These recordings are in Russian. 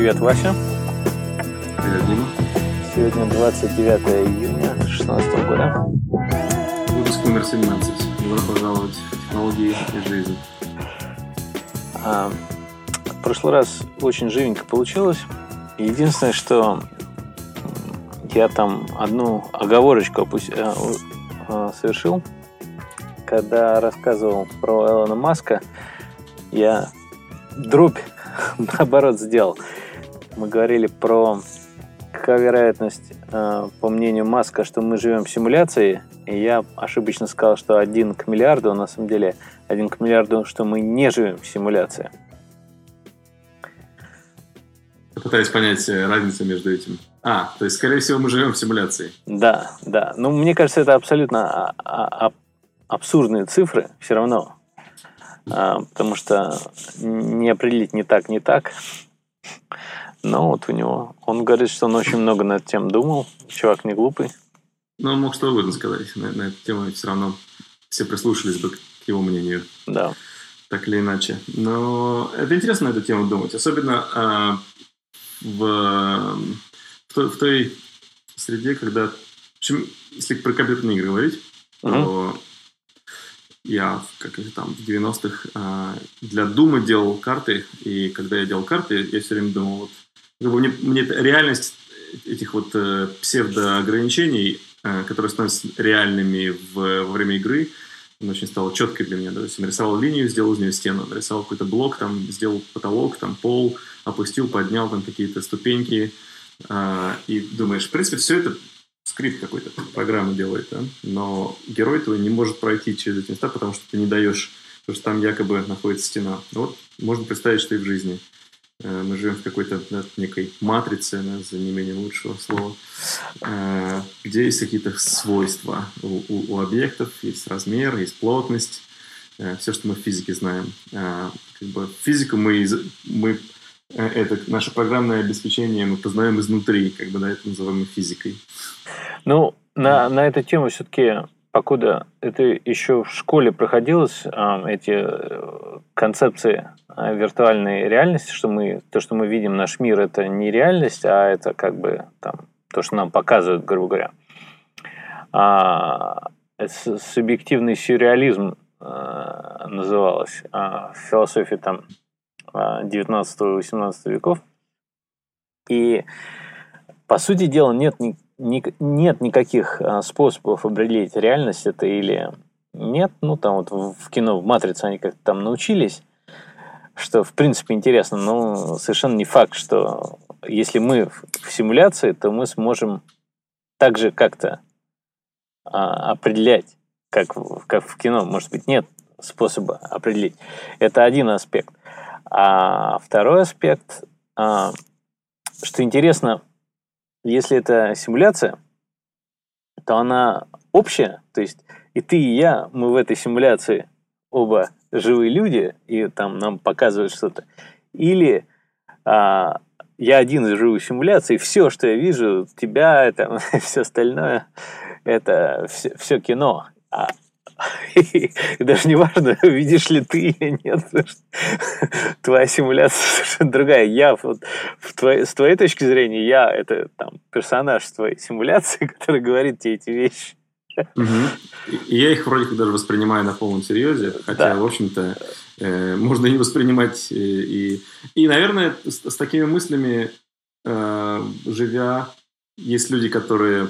Привет, Вася. Привет, Дима. Сегодня 29 июня 2016 года. Выпуск номер 17. Добро пожаловать в технологии и жизнь. А, в прошлый раз очень живенько получилось. Единственное, что я там одну оговорочку опусть... а, а, совершил, когда рассказывал про Элона Маска, я дробь наоборот сделал. Мы говорили про какая вероятность, э, по мнению Маска, что мы живем в симуляции, и я ошибочно сказал, что один к миллиарду, а на самом деле один к миллиарду, что мы не живем в симуляции. Пытаюсь понять э, разницу между этим. А, то есть, скорее всего, мы живем в симуляции. Да, да. Ну, мне кажется, это абсолютно а, а, абсурдные цифры все равно. Потому что не определить не так, не так. Но вот у него, он говорит, что он очень много над тем думал. Чувак не глупый. Ну, мог что угодно сказать на, на эту тему, все равно все прислушались бы к его мнению. Да. Так или иначе. Но это интересно на эту тему думать. Особенно э, в, в, той, в той среде, когда... В общем, если про компьютерные игры говорить, угу. то я как там в 90-х э, для Дума делал карты, и когда я делал карты, я все время думал, вот, как бы мне, мне реальность этих вот э, псевдоограничений, э, которые становятся реальными в, во время игры, она очень стала четкой для меня. То есть нарисовал линию, сделал из нее стену, нарисовал какой-то блок, там сделал потолок, там пол, опустил, поднял там какие-то ступеньки, э, и думаешь, в принципе, все это скрипт какой-то программу делает, да? но герой твой не может пройти через эти места, потому что ты не даешь, потому что там якобы находится стена. Вот можно представить, что и в жизни. Э, мы живем в какой-то некой матрице, да, за неимением лучшего слова, э, где есть какие-то свойства у, у, у объектов, есть размер, есть плотность, э, все, что мы в физике знаем. Как бы физику мы, мы это наше программное обеспечение мы познаем изнутри, как бы да, это называем физикой. Ну, на, на эту тему все-таки, покуда это еще в школе проходилось, эти э, концепции виртуальной реальности, что мы, то, что мы видим, наш мир, это не реальность, а это как бы там, то, что нам показывают, грубо говоря. А, субъективный сюрреализм а, называлось а, в философии там 19-18 веков. И, по сути дела, нет ни ни, нет никаких а, способов определить, реальность это или нет. Ну, там вот в кино, в «Матрице» они как-то там научились, что, в принципе, интересно, но совершенно не факт, что если мы в симуляции, то мы сможем также как-то а, определять, как, как в кино. Может быть, нет способа определить. Это один аспект. А второй аспект, а, что интересно, если это симуляция, то она общая, то есть и ты, и я, мы в этой симуляции оба живые люди, и там нам показывают что-то. Или а, я один живу в симуляции, и все, что я вижу, тебя, это, все остальное, это все, все кино. А, и даже не важно, видишь ли ты или нет, твоя симуляция совершенно другая. Я, вот, в твоей, с твоей точки зрения, я – это там, персонаж твоей симуляции, который говорит тебе эти вещи. Угу. И я их вроде как даже воспринимаю на полном серьезе, хотя, да. в общем-то, э, можно не воспринимать. И, э, и, и наверное, с, с такими мыслями, э, живя, есть люди, которые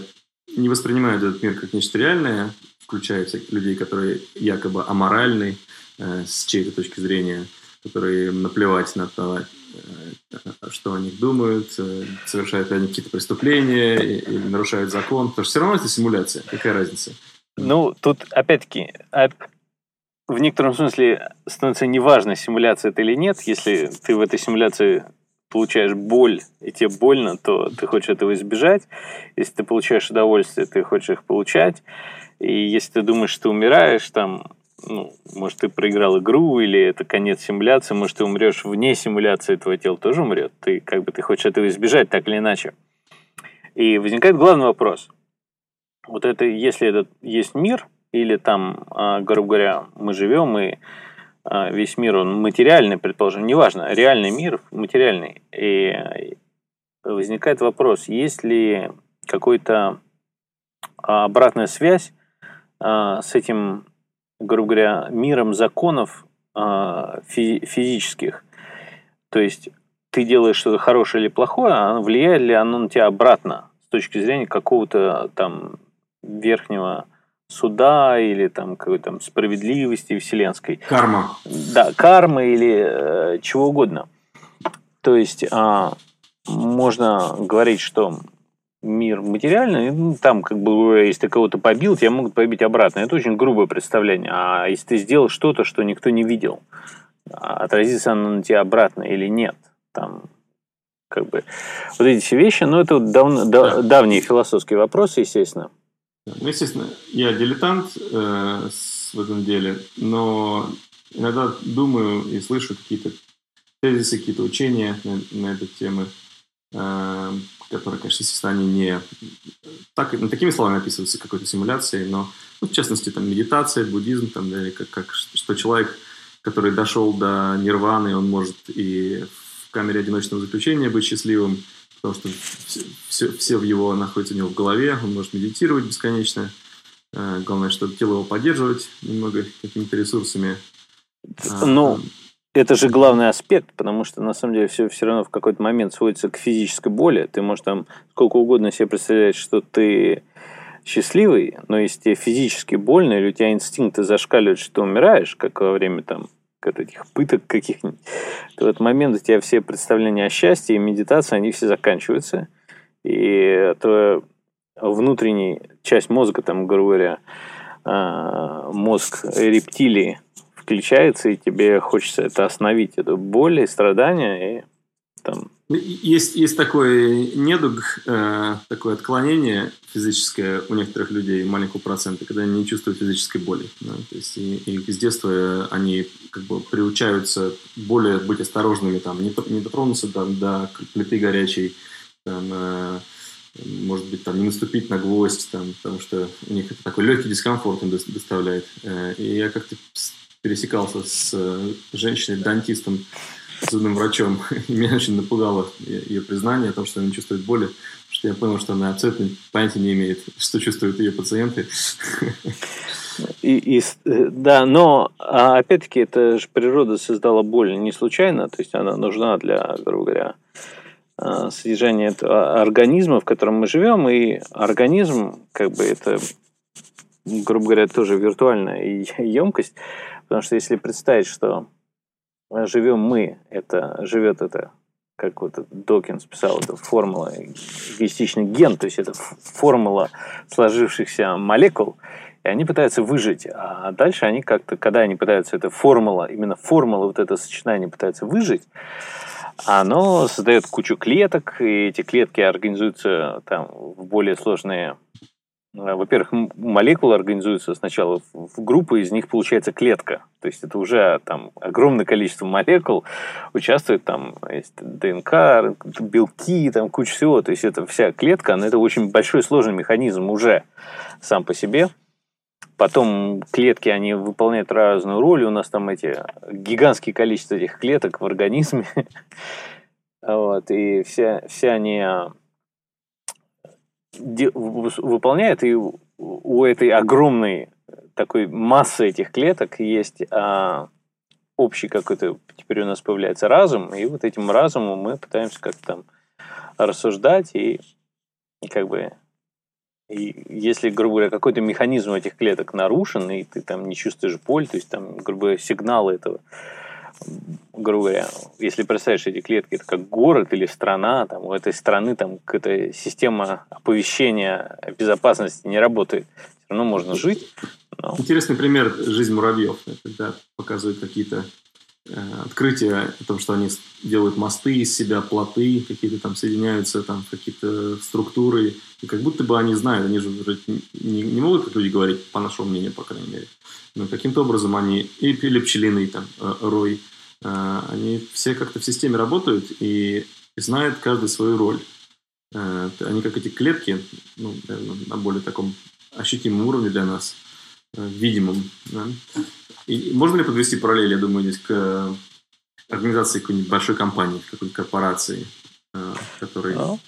не воспринимают этот мир как нечто реальное, включая всяких людей, которые якобы аморальны э, с чьей-то точки зрения, которые наплевать на то, э, что о них думают, э, совершают ли они какие-то преступления или нарушают закон. Потому что все равно это симуляция. Какая разница? Ну, тут, опять-таки, в некотором смысле становится неважно, симуляция это или нет. Если ты в этой симуляции получаешь боль, и тебе больно, то ты хочешь этого избежать. Если ты получаешь удовольствие, ты хочешь их получать. И если ты думаешь, что ты умираешь, там, ну, может, ты проиграл игру, или это конец симуляции, может, ты умрешь вне симуляции, твое тело тоже умрет. Ты как бы ты хочешь этого избежать, так или иначе. И возникает главный вопрос. Вот это, если это есть мир, или там, а, грубо говоря, мы живем, и весь мир, он материальный, предположим, неважно, реальный мир, материальный. И возникает вопрос, есть ли какой-то обратная связь с этим, грубо говоря, миром законов физических. То есть ты делаешь что-то хорошее или плохое, а влияет ли оно на тебя обратно с точки зрения какого-то там верхнего суда или там какой-то там справедливости вселенской. Карма. Да, карма или э, чего угодно. То есть а, можно говорить, что мир материальный, ну, там как бы если ты кого-то побил, тебя могут побить обратно. Это очень грубое представление. А если ты сделал что-то, что никто не видел, отразится оно на тебя обратно или нет? Там как бы вот эти все вещи, но это давно, да. давние философские вопросы, естественно. Ну, естественно, я дилетант э, в этом деле, но иногда думаю и слышу какие-то тезисы, какие-то учения на, на эту тему, э, которые, конечно, естественно, они не так, ну, такими словами описываются какой-то симуляцией, но, ну, в частности, там, медитация, буддизм, там, да, как, как, что человек, который дошел до нирваны, он может и в камере одиночного заключения быть счастливым, потому что все, все, все в его находится у него в голове, он может медитировать бесконечно. Э, главное, чтобы тело его поддерживать немного какими-то ресурсами. А, ну, это же главный аспект, потому что на самом деле все все равно в какой-то момент сводится к физической боли. Ты можешь там сколько угодно себе представлять, что ты счастливый, но если тебе физически больно, или у тебя инстинкты зашкаливают, что ты умираешь, как во время там этих пыток каких-нибудь, в этот момент у тебя все представления о счастье и медитации, они все заканчиваются. И то внутренняя часть мозга, там, грубо говоря, а, мозг рептилии включается, и тебе хочется это остановить, эту боль и страдания, и там ну, есть, есть такой недуг, э, такое отклонение физическое у некоторых людей, маленького процента, когда они не чувствуют физической боли. Да? То есть и, и с детства они как бы приучаются более быть осторожными, там, не, не дотронуться там, до плиты горячей, там, э, может быть, там, не наступить на гвоздь, там, потому что у них это такой легкий дискомфорт им доставляет. Э, и я как-то пересекался с э, женщиной-дантистом, зубным врачом. И меня очень напугало ее признание о том, что она не чувствует боли, потому что я понял, что она абсолютно понятия не имеет, что чувствуют ее пациенты. И, и, да, но а опять-таки это же природа создала боль не случайно, то есть она нужна для, грубо говоря, а, содержания этого организма, в котором мы живем, и организм, как бы это, грубо говоря, тоже виртуальная емкость, потому что если представить, что живем мы, это живет это, как вот Докинс писал, это формула, эгоистичный ген, то есть это формула сложившихся молекул, и они пытаются выжить. А дальше они как-то, когда они пытаются, эта формула, именно формула, вот это сочетание пытаются выжить, оно создает кучу клеток, и эти клетки организуются там в более сложные Э, во-первых, молекулы организуются сначала в группы, из них получается клетка. То есть это уже там огромное количество молекул участвует, там есть ДНК, белки, там куча всего. То есть это вся клетка, она это очень большой сложный механизм уже сам по себе. Потом клетки, они выполняют разную роль. У нас там эти гигантские количество этих клеток в организме. Вот, и все, все они выполняет, и у этой огромной такой массы этих клеток есть а, общий какой-то, теперь у нас появляется разум, и вот этим разумом мы пытаемся как-то там рассуждать, и, и как бы и если, грубо говоря, какой-то механизм этих клеток нарушен, и ты там не чувствуешь боль, то есть там, грубо говоря, сигналы этого грубо говоря, если представишь эти клетки, это как город или страна, там, у этой страны там какая-то система оповещения безопасности не работает. Все равно можно жить. Но... Интересный пример жизнь муравьев, когда показывают какие-то э, открытия о том, что они делают мосты из себя, плоты, какие-то там соединяются, там какие-то структуры, и как будто бы они знают, они же не, не могут, как люди говорить, по нашему мнению, по крайней мере, но каким-то образом они, или пчелиный там э, рой, они все как-то в системе работают и знают каждый свою роль. Э, они как эти клетки, ну, наверное, на более таком ощутимом уровне для нас, видимом. Да? И можно ли подвести параллель, я думаю, здесь к организации какой-нибудь большой компании, какой-то корпорации, э, которой... Ну,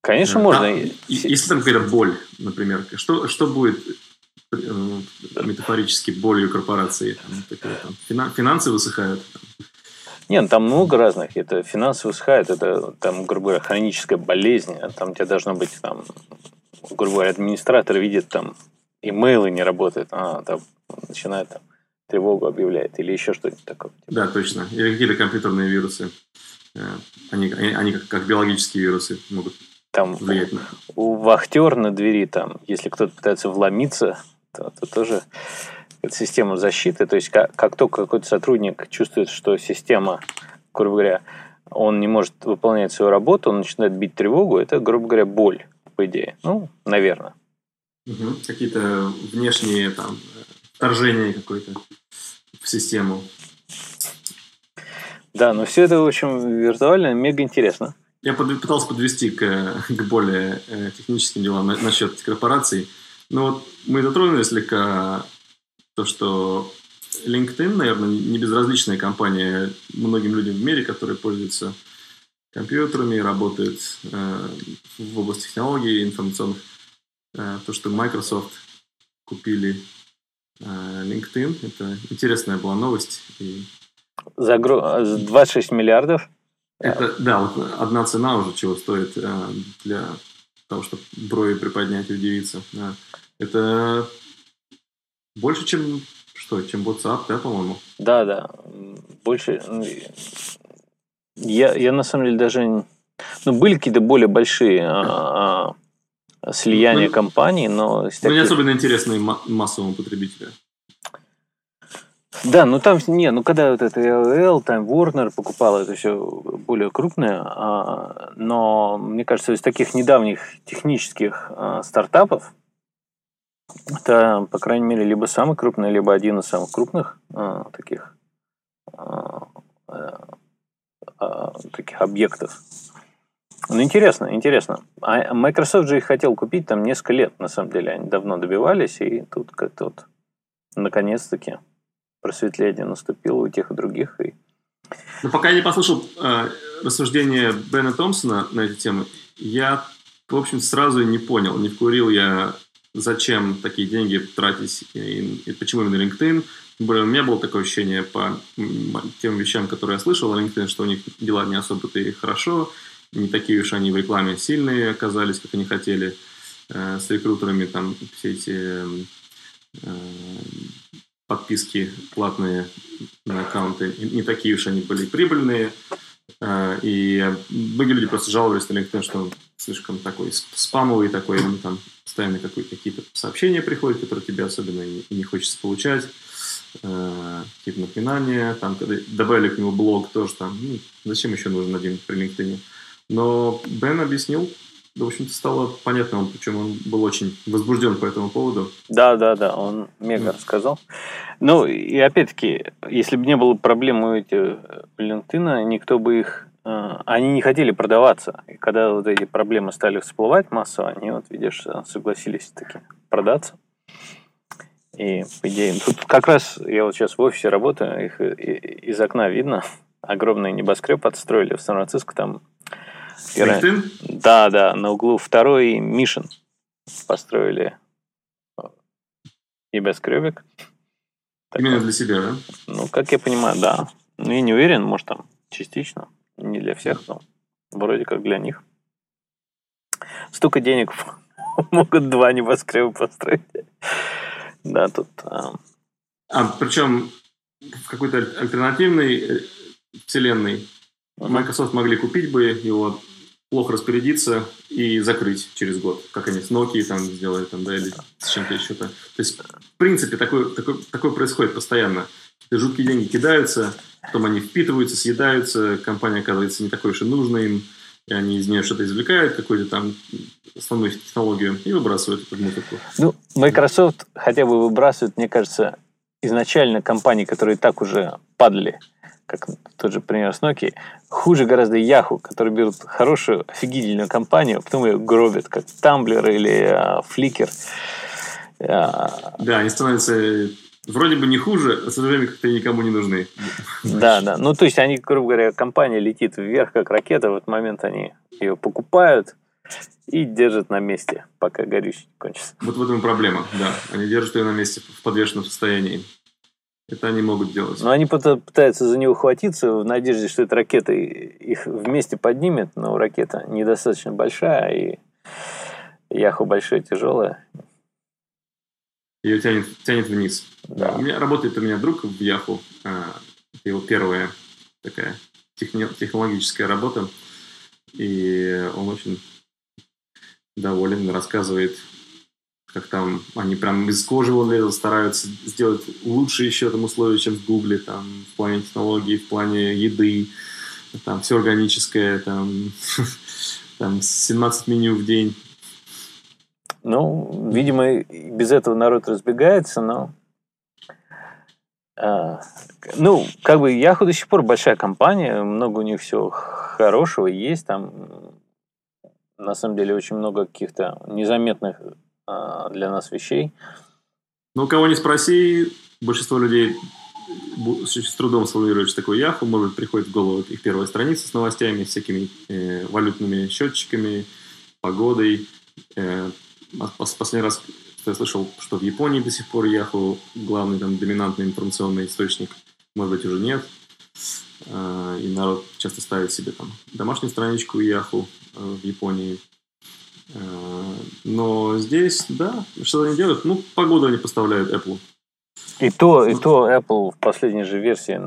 конечно, можно. Там, если там какая-то боль, например, что, что будет э, метафорически болью корпорации? Там, такое, там, финансы высыхают? Нет, ну, там много разных. Это финансы высыхают, это там, грубо говоря, хроническая болезнь. А там у тебя должно быть там, грубо говоря, администратор видит там имейлы не работают, а там начинает там тревогу объявляет или еще что-нибудь такое. Да, точно. Или какие-то компьютерные вирусы. Э, они, они, они как, как биологические вирусы могут там влиять. У, у вахтер на двери, там, если кто-то пытается вломиться, то, то тоже это система защиты. То есть как, как только какой-то сотрудник чувствует, что система, грубо говоря, он не может выполнять свою работу, он начинает бить тревогу, это, грубо говоря, боль, по идее. Ну, наверное. Угу. Какие-то внешние там вторжение какое-то в систему. Да, но все это, в общем, виртуально, мега интересно. Я под, пытался подвести к, к более э, техническим делам на, насчет корпораций. Но вот мы затронули слегка то, что LinkedIn, наверное, не безразличная компания многим людям в мире, которые пользуются компьютерами, работают э, в области технологий информационных. Э, то, что Microsoft купили Э, LinkedIn. Это интересная была новость. И... За 26 миллиардов? Это, да, вот одна цена уже чего стоит э, для того, чтобы брови приподнять и удивиться. Это больше, чем что, чем WhatsApp, да, по-моему? Да, да. Больше. Ну, я, я на самом деле даже... Ну, были какие-то более большие а, а, слияние ну, компаний, но... Ну, таких... не особенно интересные массовому потребителю. Да, ну там, не, ну когда вот это LL, там Warner покупала, это все более крупное, а, но мне кажется, из таких недавних технических а, стартапов, это, по крайней мере, либо самый крупный, либо один из самых крупных а, таких, а, а, таких объектов ну, интересно, интересно. А Microsoft же их хотел купить там несколько лет, на самом деле. Они давно добивались, и тут как-то вот наконец-таки просветление наступило у тех и других. И... Ну, пока я не послушал э, рассуждения Бена Томпсона на эту тему, я, в общем, сразу не понял, не вкурил я, зачем такие деньги тратить и, и почему именно LinkedIn. Тем у меня было такое ощущение по тем вещам, которые я слышал о LinkedIn, что у них дела не особо-то и хорошо, не такие уж они в рекламе сильные оказались, как они хотели. Э, с рекрутерами там все эти э, подписки платные на аккаунты не такие уж они были прибыльные. Э, и многие люди просто жаловались на LinkedIn, что он слишком такой спамовый, такой, он там постоянно какие-то сообщения приходят, которые тебе особенно не хочется получать какие-то напоминания, там, когда добавили к нему блог тоже там, ну, зачем еще нужен один при LinkedIn. Но Бен объяснил, в общем-то, стало понятно, причем он был очень возбужден по этому поводу. Да, да, да, он мега mm. рассказал. Ну, и опять-таки, если бы не было проблем у этих LinkedIn, никто бы их... Э, они не хотели продаваться. И когда вот эти проблемы стали всплывать массово, они, вот видишь, согласились таки продаться. И, по идее, тут как раз я вот сейчас в офисе работаю, их из окна видно, огромный небоскреб отстроили в Сан-Франциско, там LinkedIn? Да, да, на углу второй Мишин построили небоскребик. Именно для себя, да? Ну, как я понимаю, да. Ну, я не уверен, может, там частично. Не для всех, но вроде как для них. Столько денег могут два небоскреба построить. Да, тут... А, а причем в какой-то альтернативной э, вселенной Microsoft могли купить бы его плохо распорядиться и закрыть через год, как они с Nokia там сделали, там, да, или с чем-то еще-то. То есть, в принципе, такое, такое, такое происходит постоянно. Жуткие деньги кидаются, потом они впитываются, съедаются, компания оказывается не такой уж и нужной им, и они из нее что-то извлекают, какую-то там основную технологию, и выбрасывают эту мусорку. Ну, Microsoft хотя бы выбрасывает, мне кажется, изначально компании, которые так уже падали – как тот же пример с Nokia, хуже гораздо Yahoo, которые берут хорошую, офигительную компанию, а потом ее гробят, как Tumblr или а, Flickr. А, да, они становятся Вроде бы не хуже, а в то время как-то никому не нужны. Да, да. Ну, то есть они, грубо говоря, компания летит вверх, как ракета, в этот момент они ее покупают и держат на месте, пока горючий кончится. Вот в этом и проблема, да. Они держат ее на месте в подвешенном состоянии. Это они могут делать. Но они пытаются за нее ухватиться в надежде, что эта ракета их вместе поднимет, но ракета недостаточно большая, и Яху большая, тяжелая. Ее тянет, тянет вниз. Да. У меня работает у меня друг в Яху. А, это его первая такая технологическая работа. И он очень доволен, рассказывает как там они прям из кожи вон лезут, стараются сделать лучше еще там условия, чем в Гугле, там, в плане технологий, в плане еды, там все органическое, там, там 17 меню в день. Ну, видимо, без этого народ разбегается, но... А, ну, как бы Яху до сих пор большая компания, много у них всего хорошего есть, там на самом деле очень много каких-то незаметных для нас вещей. Ну, кого не спроси, большинство людей с трудом сформулирует, что такое Яху, может, приходит в голову их первая страница с новостями, всякими э, валютными счетчиками, погодой. Э, последний раз, что я слышал, что в Японии до сих пор Яху главный там доминантный информационный источник, может быть, уже нет. Э, и народ часто ставит себе там домашнюю страничку Яху э, в Японии, но здесь, да, что они делают? Ну, погоду они поставляют Apple. И то, и то Apple в последней же версии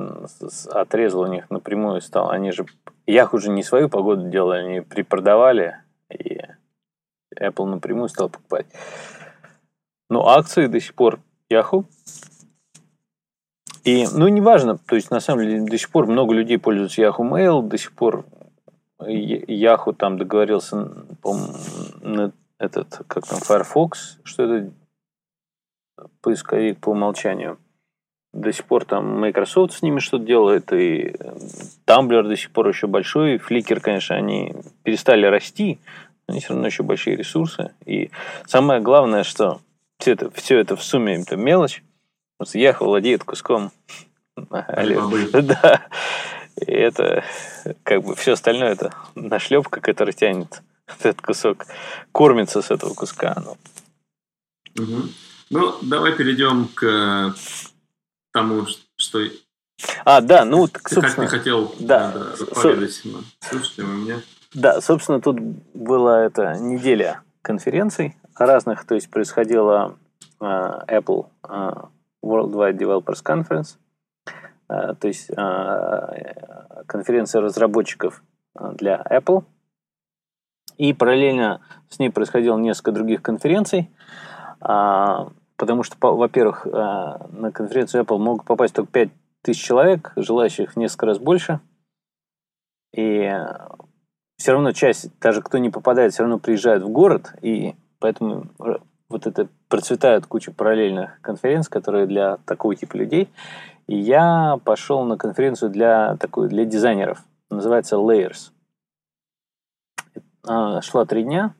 отрезал у них напрямую стал. Они же Yahoo уже не свою погоду делали, они припродавали, и Apple напрямую стал покупать. Но акции до сих пор Yahoo. И, ну, неважно, то есть, на самом деле, до сих пор много людей пользуются Yahoo Mail, до сих пор Яху там договорился, по этот, как там, Firefox, что это поисковик по умолчанию. До сих пор там Microsoft с ними что-то делает, и Tumblr до сих пор еще большой, Flickr, конечно, они перестали расти, но они все равно еще большие ресурсы. И самое главное, что все это, все это в сумме это мелочь. Вот Яху владеет куском Да. И это как бы все остальное это нашлепка, которая тянет этот кусок, кормится с этого куска. Ну, угу. ну давай перейдем к тому, что... А, да, ну, так, собственно... Как ты хотел да, да, со... слушателям мне. Да, собственно, тут была эта неделя конференций разных, то есть происходила uh, Apple uh, Worldwide Developers Conference, Э, то есть э, конференция разработчиков э, для Apple. И параллельно с ней происходило несколько других конференций, потому что, во-первых, на конференцию Apple могут попасть только 5 тысяч человек, желающих в несколько раз больше. И все равно часть, даже кто не попадает, все равно приезжает в город, и поэтому вот это процветают куча параллельных конференций, которые для такого типа людей. И я пошел на конференцию для, такой, для дизайнеров. Называется Layers. А, шла три дня,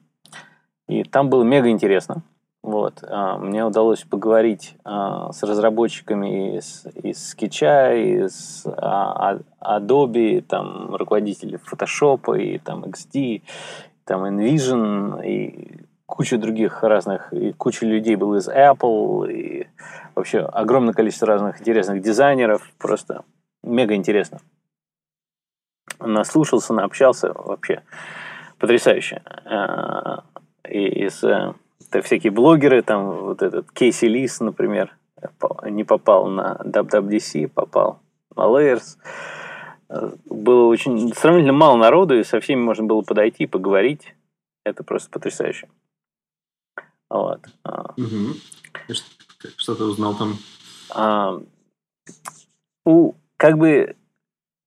и там было мега интересно. Вот. А, мне удалось поговорить а, с разработчиками из, из Sketch, из Adobe, там, руководителей Photoshop, и там XD, там InVision, и куча других разных, и куча людей было из Apple, и вообще огромное количество разных интересных дизайнеров, просто мега интересно. Наслушался, наобщался, вообще потрясающе. А, и из это всякие блогеры, там вот этот Кейси Лис, например, не попал на WWDC, попал на Layers. Было очень сравнительно мало народу, и со всеми можно было подойти и поговорить. Это просто потрясающе. Вот. Угу. Что ты узнал там? А, у, как бы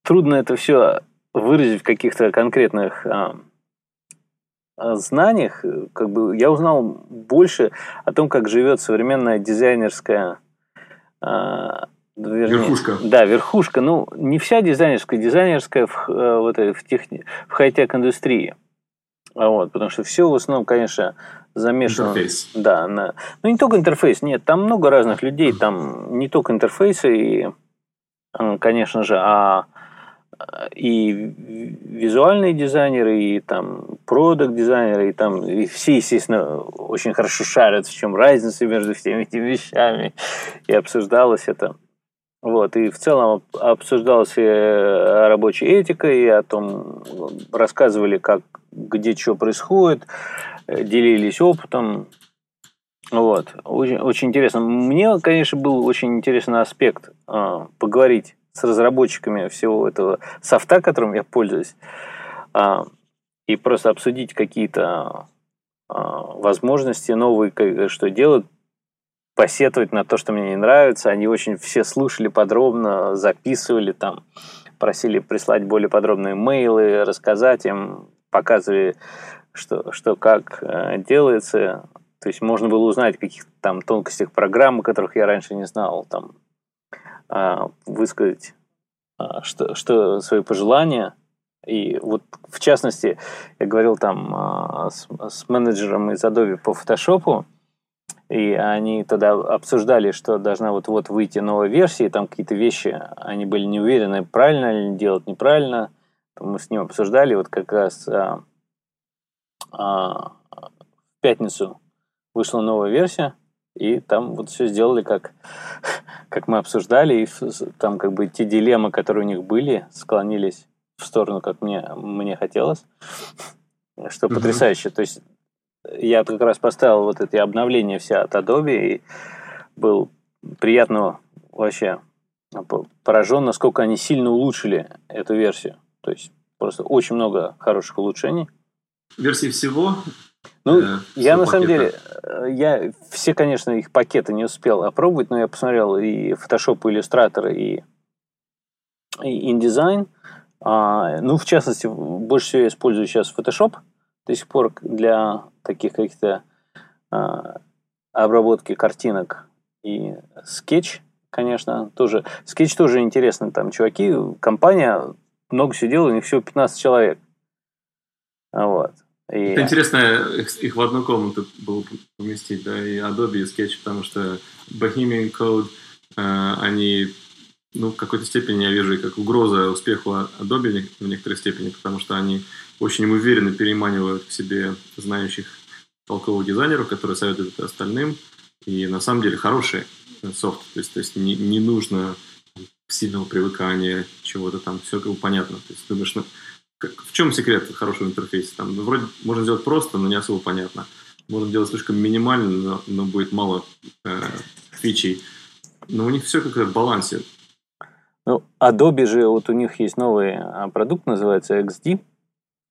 трудно это все выразить в каких-то конкретных а, знаниях. Как бы я узнал больше о том, как живет современная дизайнерская а, Вернее, верхушка. Да, верхушка. Ну, не вся дизайнерская, дизайнерская в, в, этой, в, техни, в хай-тек индустрии. Вот, потому что все в основном, конечно, замешан. Интерфейс. Да, на... ну не только интерфейс, нет, там много разных людей, там не только интерфейсы, и, конечно же, а и визуальные дизайнеры, и там продукт дизайнеры, и там и все, естественно, очень хорошо шарят, в чем разница между всеми этими вещами. И обсуждалось это. Вот, и в целом обсуждалась и рабочая этика, и о том рассказывали, как, где что происходит, делились опытом. Вот, очень, очень интересно. Мне, конечно, был очень интересный аспект э, поговорить с разработчиками всего этого софта, которым я пользуюсь, а, и просто обсудить какие-то а, возможности новые, что делать, посетовать на то, что мне не нравится. Они очень все слушали подробно, записывали там, просили прислать более подробные мейлы, рассказать им, показывали, что, что как э, делается. То есть можно было узнать каких-то там тонкостях программы, которых я раньше не знал, там а, высказать а, что, что свои пожелания. И вот в частности, я говорил там а, с, с менеджером из Adobe по фотошопу, и они тогда обсуждали, что должна вот-вот выйти новая версия, и там какие-то вещи, они были не уверены, правильно ли делать, неправильно. Мы с ним обсуждали, вот как раз а, в пятницу вышла новая версия, и там вот все сделали, как, как мы обсуждали, и там как бы те дилеммы, которые у них были, склонились в сторону, как мне, мне хотелось, что mm-hmm. потрясающе. То есть я как раз поставил вот эти обновления все от Adobe, и был приятно вообще поражен, насколько они сильно улучшили эту версию. То есть просто очень много хороших улучшений. Версии всего ну, э, я на самом деле, э, я все, конечно, их пакеты не успел опробовать, но я посмотрел и Photoshop, и Illustrator, и, и InDesign. А, ну, в частности, больше всего я использую сейчас Photoshop до сих пор для таких каких-то а, обработки картинок и Sketch, конечно, тоже. Sketch тоже интересно, там чуваки, компания много всего делает, у них всего 15 человек. Вот. И... Это интересно их, их в одну комнату было поместить, да, и Adobe, и Sketch, потому что Bohemian Code, э, они, ну, в какой-то степени я вижу как угроза успеху Adobe в некоторой степени, потому что они очень уверенно переманивают к себе знающих толковых дизайнеров, которые советуют это остальным, и на самом деле хороший софт, то есть, то есть не, не нужно сильного привыкания, чего-то там, все как бы понятно. То есть думаешь, ну, в чем секрет хорошего интерфейса? Там, ну, вроде можно сделать просто, но не особо понятно. Можно делать слишком минимально, но, но будет мало э, фичей. Но у них все как-то в балансе. Ну, Adobe же, вот у них есть новый а, продукт, называется XD,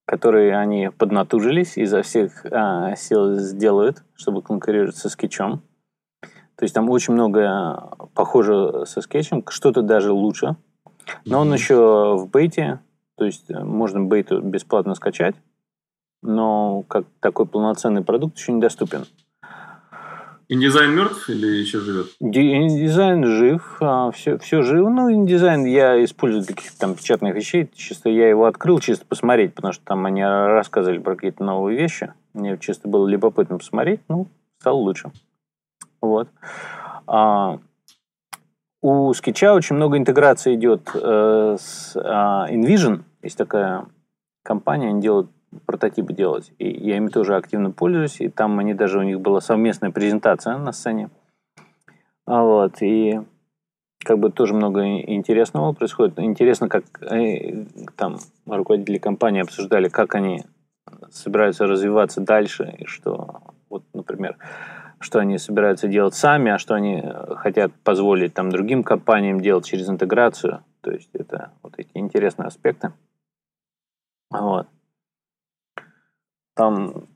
который они поднатужились, изо всех а, сил сделают, чтобы конкурировать со скетчом. То есть там очень много похоже со скетчем, что-то даже лучше. Но он еще в бете, то есть э, можно бейту бесплатно скачать, но как такой полноценный продукт еще недоступен. Индизайн мертв или еще живет? Индизайн жив, а, все, все живо. Ну, индизайн я использую для каких-то там печатных вещей. Чисто я его открыл, чисто посмотреть, потому что там они рассказывали про какие-то новые вещи. Мне чисто было любопытно посмотреть, ну, стало лучше. Вот. А, у скетча очень много интеграции идет э, с э, InVision, есть такая компания, они делают прототипы делать. И я ими тоже активно пользуюсь. И там они даже у них была совместная презентация на сцене. А вот. И как бы тоже много интересного происходит. Интересно, как э, там руководители компании обсуждали, как они собираются развиваться дальше, и что, вот, например, что они собираются делать сами, а что они хотят позволить там другим компаниям делать через интеграцию. То есть это вот эти интересные аспекты. Вот. Там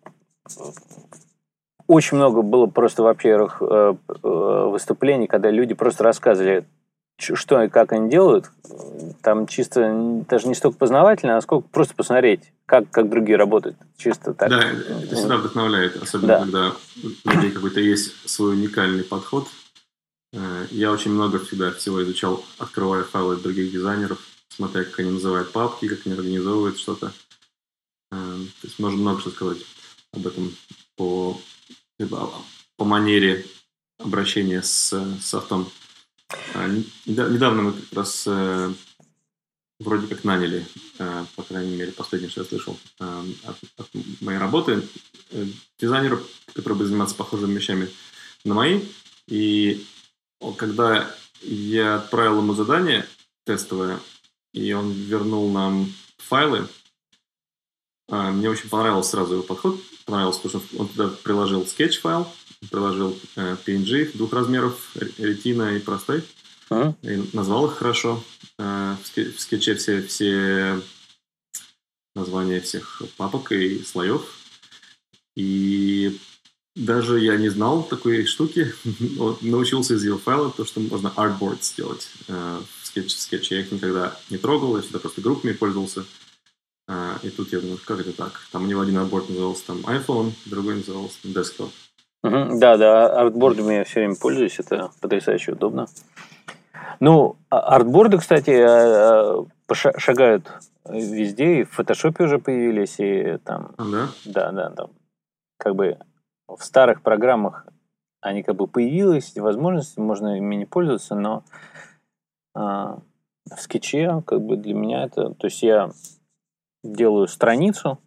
очень много было просто, во-первых, э, э, выступлений, когда люди просто рассказывали, что и как они делают. Там чисто даже не столько познавательно, а сколько просто посмотреть, как, как другие работают. Чисто так. Да, это всегда вдохновляет, особенно да. когда у людей какой-то есть свой уникальный подход. Э, я очень много всегда всего изучал, открывая файлы других дизайнеров, смотря как они называют папки, как они организовывают что-то. Эм, то есть можно много что сказать об этом по, по манере обращения с софтом. А, недавно мы как раз э, вроде как наняли, э, по крайней мере, последнее, что я слышал э, от, от моей работы, дизайнера, который будет заниматься похожими вещами на мои. И когда я отправил ему задание тестовое, и он вернул нам файлы, мне очень понравился сразу его подход. Понравилось, потому что он туда приложил скетч файл, приложил э, PNG двух размеров, retina и простой. А? И назвал их хорошо. Э, в скетче все, все названия всех папок и слоев. И даже я не знал такой штуки. Научился из его файла, то, что можно artboard сделать э, в, скетч, в скетче. Я их никогда не трогал, я всегда просто группами пользовался. Э, и тут я думаю, как это так? Там у него один artboard назывался там iPhone, другой назывался там Desktop. Угу, да, да, артбордами я все время пользуюсь, это потрясающе удобно. Ну, а, артборды, кстати, э, э, шагают везде, и в фотошопе уже появились, и там... А, да? Да, да, там. Как бы в старых программах они как бы появились, возможности, можно ими не пользоваться, но а, в скетче как бы для меня это... То есть я делаю страницу,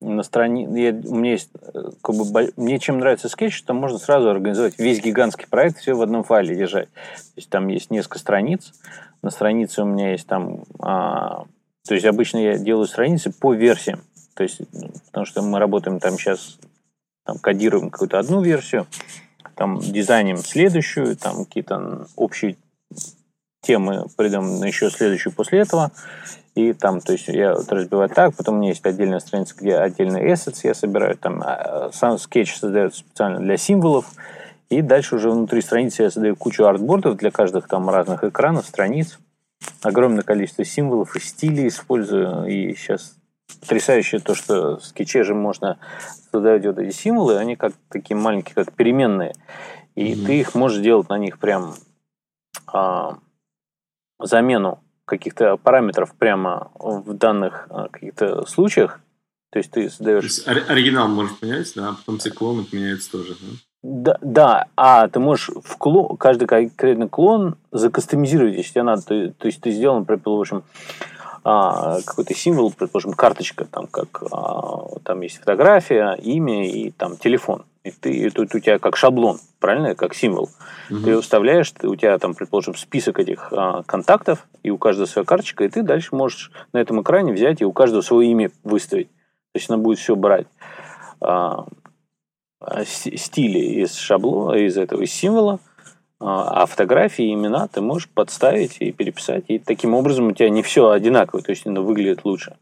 на странице, у меня есть, э, как бы, мне чем нравится скетч, что можно сразу организовать весь гигантский проект, все в одном файле держать. То есть там есть несколько страниц, на странице у меня есть там, а, то есть обычно я делаю страницы по версиям, то есть, ну, потому что мы работаем там сейчас, там кодируем какую-то одну версию, там дизайним следующую, там какие-то общие темы придем еще следующую после этого, и там, то есть я вот разбиваю так, потом у меня есть отдельная страница, где отдельные assets я собираю, там а, сам скетч создается специально для символов, и дальше уже внутри страницы я создаю кучу artboard ов для каждых там разных экранов, страниц, огромное количество символов и стилей использую, и сейчас потрясающе то, что в скетче же можно создавать вот эти символы, они как такие маленькие, как переменные, и mm-hmm. ты их можешь делать на них прям а, замену каких-то параметров прямо в данных а, каких-то случаях. То есть ты создаешь... То есть оригинал можешь поменять, да, а потом все клоны меняются тоже, да? Да, да, а ты можешь в клон, каждый конкретный клон закастомизировать, если тебе надо. То, то есть ты сделал, общем, а, какой-то символ, предположим, карточка, там как а, там есть фотография, имя и там телефон. И ты, и тут у тебя как шаблон, правильно, как символ. Угу. Ты вставляешь, у тебя там, предположим, список этих а, контактов, и у каждого своя карточка, и ты дальше можешь на этом экране взять и у каждого свое имя выставить. То есть она будет все брать а, а стили из шаблона, из этого из символа, а, а фотографии имена ты можешь подставить и переписать. И таким образом у тебя не все одинаково, то есть оно выглядит лучше.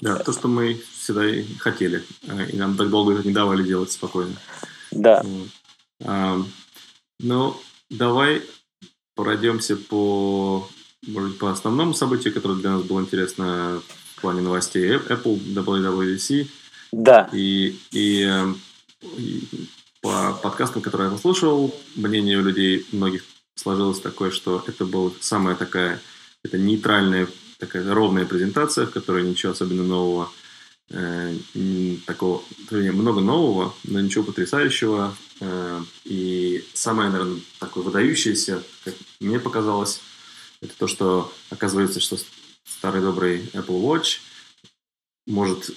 Да, то, что мы всегда и хотели. Э, и нам так долго это не давали делать спокойно. Да. А, ну, давай пройдемся по, может по основному событию, которое для нас было интересно в плане новостей. Apple, WWDC. Да. И, и, э, и по подкастам, которые я послушал, мнение у людей многих сложилось такое, что это была самая такая, это нейтральная, такая ровная презентация, в которой ничего особенно нового, э, такого, много нового, но ничего потрясающего. Э, и самое, наверное, такое выдающееся, как мне показалось, это то, что оказывается, что старый добрый Apple Watch может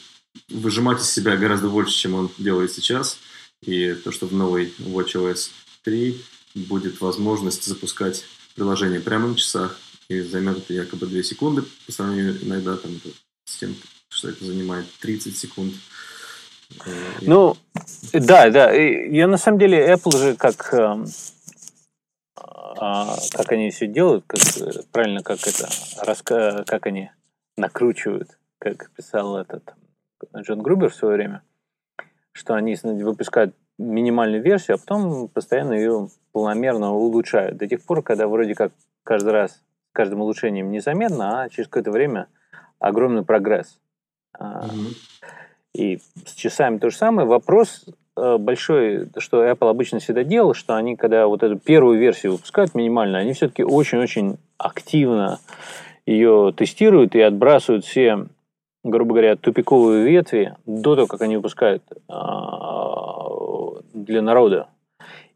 выжимать из себя гораздо больше, чем он делает сейчас – и то, что в новой WatchOS 3 будет возможность запускать приложение прямо на часах, и займет это якобы 2 секунды по сравнению иногда там, с тем, что это занимает 30 секунд. Э, ну, да, да. Я на самом деле Apple же как эм, а, как они все делают, как, правильно, как это, раска, как они накручивают, как писал этот Джон Грубер в свое время что они выпускают минимальную версию, а потом постоянно ее полномерно улучшают. До тех пор, когда вроде как каждый раз каждым улучшением незаметно, а через какое-то время огромный прогресс. Mm-hmm. И с часами то же самое. Вопрос э, большой, что Apple обычно всегда делал, что они, когда вот эту первую версию выпускают минимально, они все-таки очень-очень активно ее тестируют и отбрасывают все грубо говоря, тупиковые ветви до того, как они выпускают а, для народа.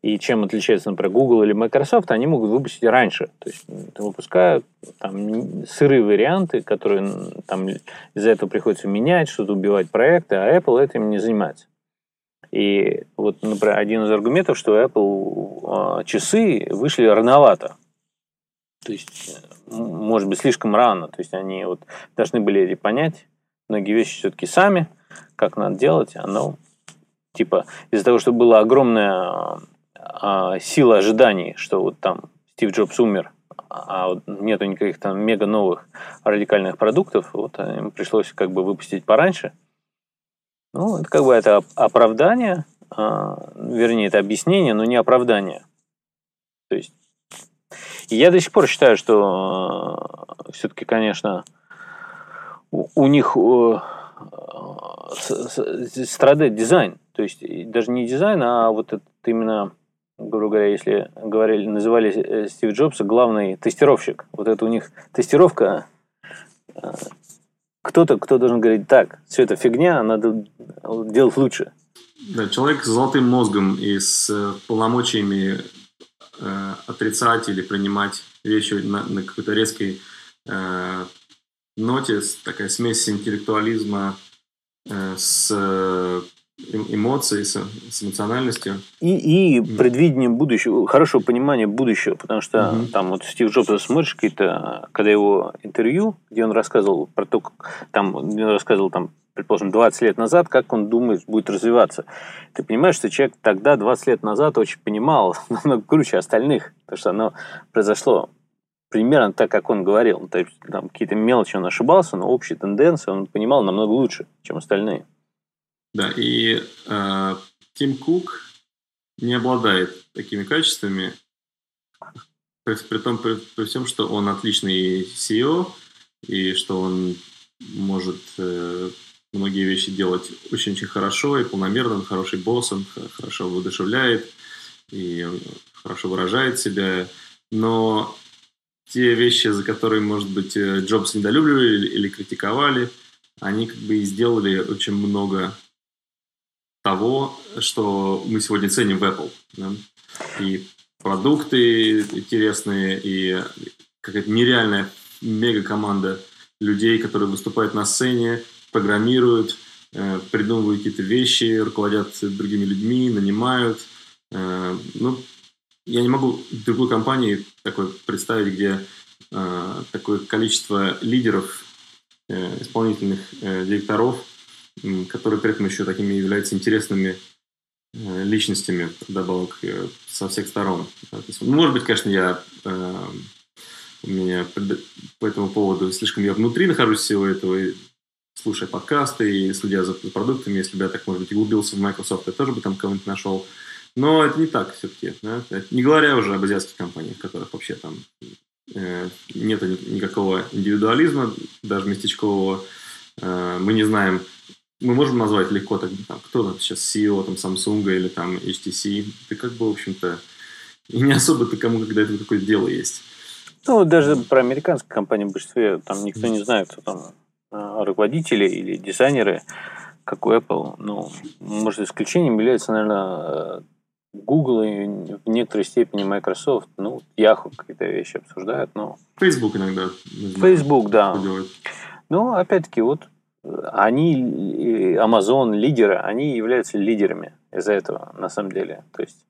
И чем отличается, например, Google или Microsoft, они могут выпустить раньше. То есть выпускают там сырые варианты, которые там из-за этого приходится менять, что-то убивать проекты, а Apple этим не занимается. И вот, например, один из аргументов, что Apple э, часы вышли рановато. То есть, может быть, слишком рано. То есть, они вот должны были понять многие вещи все-таки сами, как надо делать. Оно, типа, из-за того, что была огромная э, сила ожиданий, что вот там Стив Джобс умер, а вот нету никаких там мега новых радикальных продуктов, вот им пришлось как бы выпустить пораньше – ну, это как бы это оправдание, а, вернее, это объяснение, но не оправдание. То есть, я до сих пор считаю, что а, все-таки, конечно, у, у них страдает дизайн. То есть, даже не дизайн, а вот это именно, грубо говоря, если говорили, называли э, Стив Джобса главный тестировщик. Вот это у них тестировка а, кто-то, кто должен говорить, так, все это фигня, надо делать лучше. Да, человек с золотым мозгом и с э, полномочиями э, отрицать или принимать вещи на, на какой-то резкой э, ноте, такая смесь интеллектуализма э, с эмоций, с, с эмоциональностью. И, и предвидение будущего, хорошего понимания будущего, потому что угу. там вот Стив Джобс смотришь какие-то, когда его интервью, где он рассказывал про то, как там, он рассказывал там, предположим, 20 лет назад, как он думает будет развиваться. Ты понимаешь, что человек тогда, 20 лет назад, очень понимал намного круче остальных, потому что оно произошло примерно так, как он говорил. То есть там какие-то мелочи он ошибался, но общие тенденции он понимал намного лучше, чем остальные. Да, и э, Тим Кук не обладает такими качествами, при, при том, при, при всем, что он отличный CEO, и что он может э, многие вещи делать очень-очень хорошо и полномерно, он хороший босс, он хорошо воодушевляет и хорошо выражает себя, но те вещи, за которые, может быть, э, Джобс недолюбливали или, или критиковали, они как бы и сделали очень много того, что мы сегодня ценим в Apple. Да? И продукты интересные, и какая-то нереальная мега-команда людей, которые выступают на сцене, программируют, э, придумывают какие-то вещи, руководят другими людьми, нанимают. Э, ну, я не могу другую компанию такой представить, где э, такое количество лидеров, исполнительных директоров – которые при этом еще такими являются интересными э, личностями, добавок э, со всех сторон. Ну, может быть, конечно, я э, у меня по этому поводу слишком я внутри нахожусь всего этого, и слушая подкасты и следя за продуктами, если бы я так, может быть, углубился в Microsoft, я тоже бы там кого-нибудь нашел. Но это не так все-таки. Да? Не говоря уже об азиатских компаниях, в которых вообще там э, нет никакого индивидуализма, даже местечкового. Мы не знаем, мы можем назвать легко, так, там, кто там сейчас CEO там, Samsung или там HTC, ты как бы, в общем-то, и не особо-то кому когда это какое-то дело есть. Ну, даже про американские компании в большинстве там никто не знает, кто там а, руководители или дизайнеры, как у Apple. Ну, может, исключением является, наверное, Google и в некоторой степени Microsoft. Ну, Yahoo какие-то вещи обсуждают, но... Facebook иногда. Facebook, да. Ну, опять-таки, вот они, Amazon, лидеры, они являются лидерами из-за этого, на самом деле. То есть,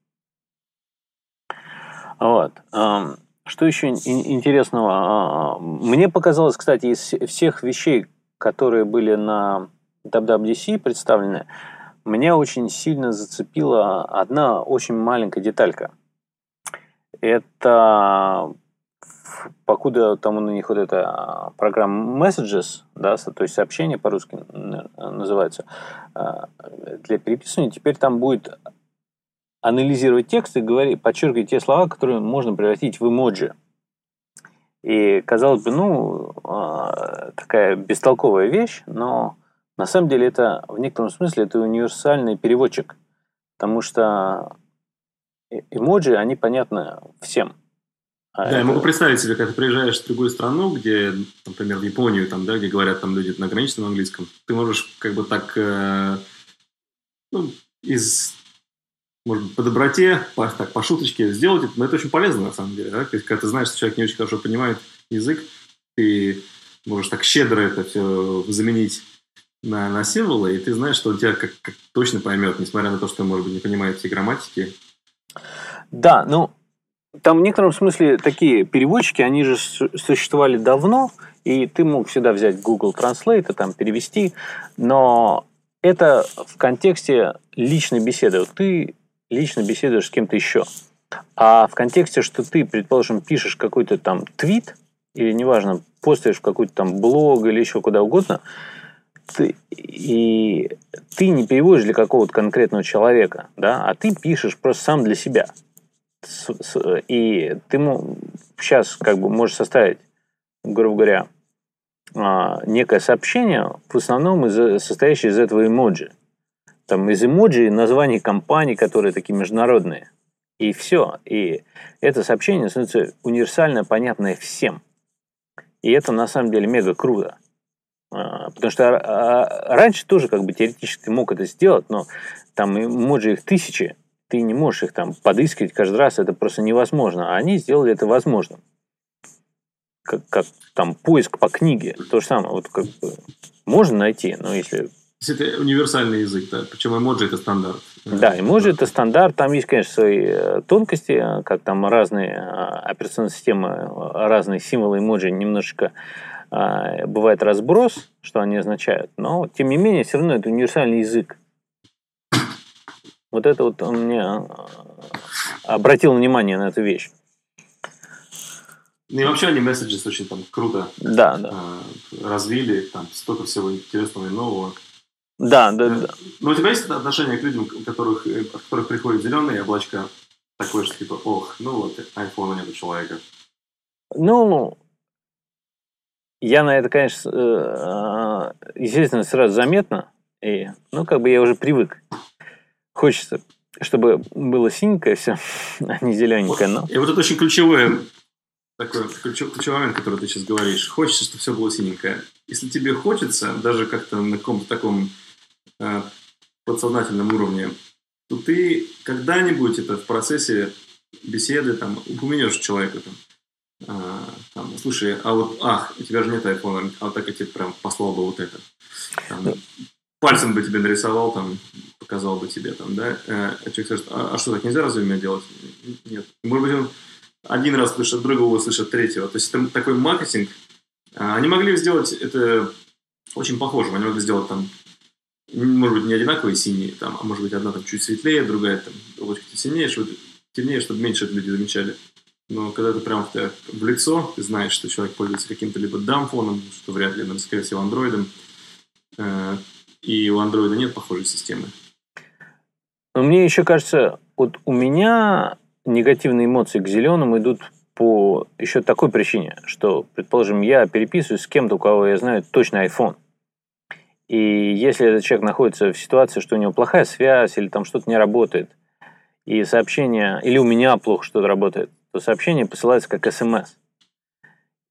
вот. Что еще интересного? А, мне показалось, кстати, из всех вещей, которые были на WWDC представлены, меня очень сильно зацепила одна очень маленькая деталька. Это покуда там у них вот эта программа Messages, да, то есть сообщение по-русски называется, а, для переписывания, теперь там будет анализировать текст и говорить, подчеркивать те слова, которые можно превратить в эмоджи. И, казалось бы, ну, а, такая бестолковая вещь, но на самом деле это в некотором смысле это универсальный переводчик, потому что эмоджи, они понятны всем – да, это... я могу представить себе, когда ты приезжаешь в другую страну, где, например, в Японию, там, да, где говорят там люди на ограниченном английском, ты можешь как бы так, э, ну, из, может быть, по доброте, по, так, по шуточке сделать это, но это очень полезно, на самом деле, да, то есть, когда ты знаешь, что человек не очень хорошо понимает язык, ты можешь так щедро это все заменить на, на символы, и ты знаешь, что он тебя как, как точно поймет, несмотря на то, что, может быть, не понимает все грамматики. Да, ну, там в некотором смысле такие переводчики, они же существовали давно, и ты мог всегда взять Google Translate и там перевести, но это в контексте личной беседы. Вот ты лично беседуешь с кем-то еще. А в контексте, что ты, предположим, пишешь какой-то там твит, или неважно, постишь в какой-то там блог или еще куда угодно, ты, и ты не переводишь для какого-то конкретного человека, да, а ты пишешь просто сам для себя – и ты сейчас как бы можешь составить, грубо говоря, а, некое сообщение, в основном из, состоящее из этого эмоджи. Там из эмоджи названий компаний, которые такие международные. И все. И это сообщение становится универсально понятное всем. И это на самом деле мега круто. А, потому что а, раньше тоже как бы теоретически мог это сделать, но там эмоджи их тысячи, ты не можешь их там подыскивать каждый раз, это просто невозможно. А они сделали это возможным. Как, как там поиск по книге, то же самое. Вот как бы можно найти, но если это универсальный язык, да. Причем эмоджи это стандарт. Да, эмоджи это стандарт. Там есть, конечно, свои э, тонкости, как там разные э, операционные системы, э, разные символы эмоджи немножечко бывает разброс, что они означают. Но, тем не менее, все равно это универсальный язык. Вот это вот он мне а, обратил внимание на эту вещь. Ну и вообще они месседжи очень там круто да, да. А, развили, там столько всего интересного и нового. Да, да, да. Но у тебя есть отношение к людям, которых, э, от которых приходят зеленые облачка, такое, что типа, ох, ну вот, айфона нет у человека. Ну, я на это, конечно, э, а, естественно, сразу заметно. И, ну, как бы я уже привык хочется, чтобы было синенькое все, а не зелененькое. Но... И вот это очень ключевое, такой ключевой, ключевой момент, который ты сейчас говоришь. Хочется, чтобы все было синенькое. Если тебе хочется, даже как-то на каком-то таком э, подсознательном уровне, то ты когда-нибудь это в процессе беседы там упомянешь человеку там, а, там, слушай, а вот, ах, у тебя же нет айфона, а вот так я тебе прям послал бы вот это. Там, пальцем бы тебе нарисовал, там, показал бы тебе, там, да, э, а человек скажет, а, а что, так нельзя разве меня делать? Нет. Может быть, он один раз слышит, другого слышит, третьего. То есть это такой маркетинг. А, они могли сделать это очень похожим. Они могли сделать там, может быть, не одинаковые синие, там, а может быть, одна там чуть светлее, другая там облачко сильнее, чтобы, темнее, чтобы меньше люди замечали. Но когда ты прям в, в лицо, ты знаешь, что человек пользуется каким-то либо дамфоном, что вряд ли, скорее всего, андроидом, э, и у андроида нет похожей системы. Но мне еще кажется, вот у меня негативные эмоции к зеленым идут по еще такой причине, что, предположим, я переписываюсь с кем-то, у кого я знаю точно iPhone. И если этот человек находится в ситуации, что у него плохая связь или там что-то не работает, и сообщение, или у меня плохо что-то работает, то сообщение посылается как смс.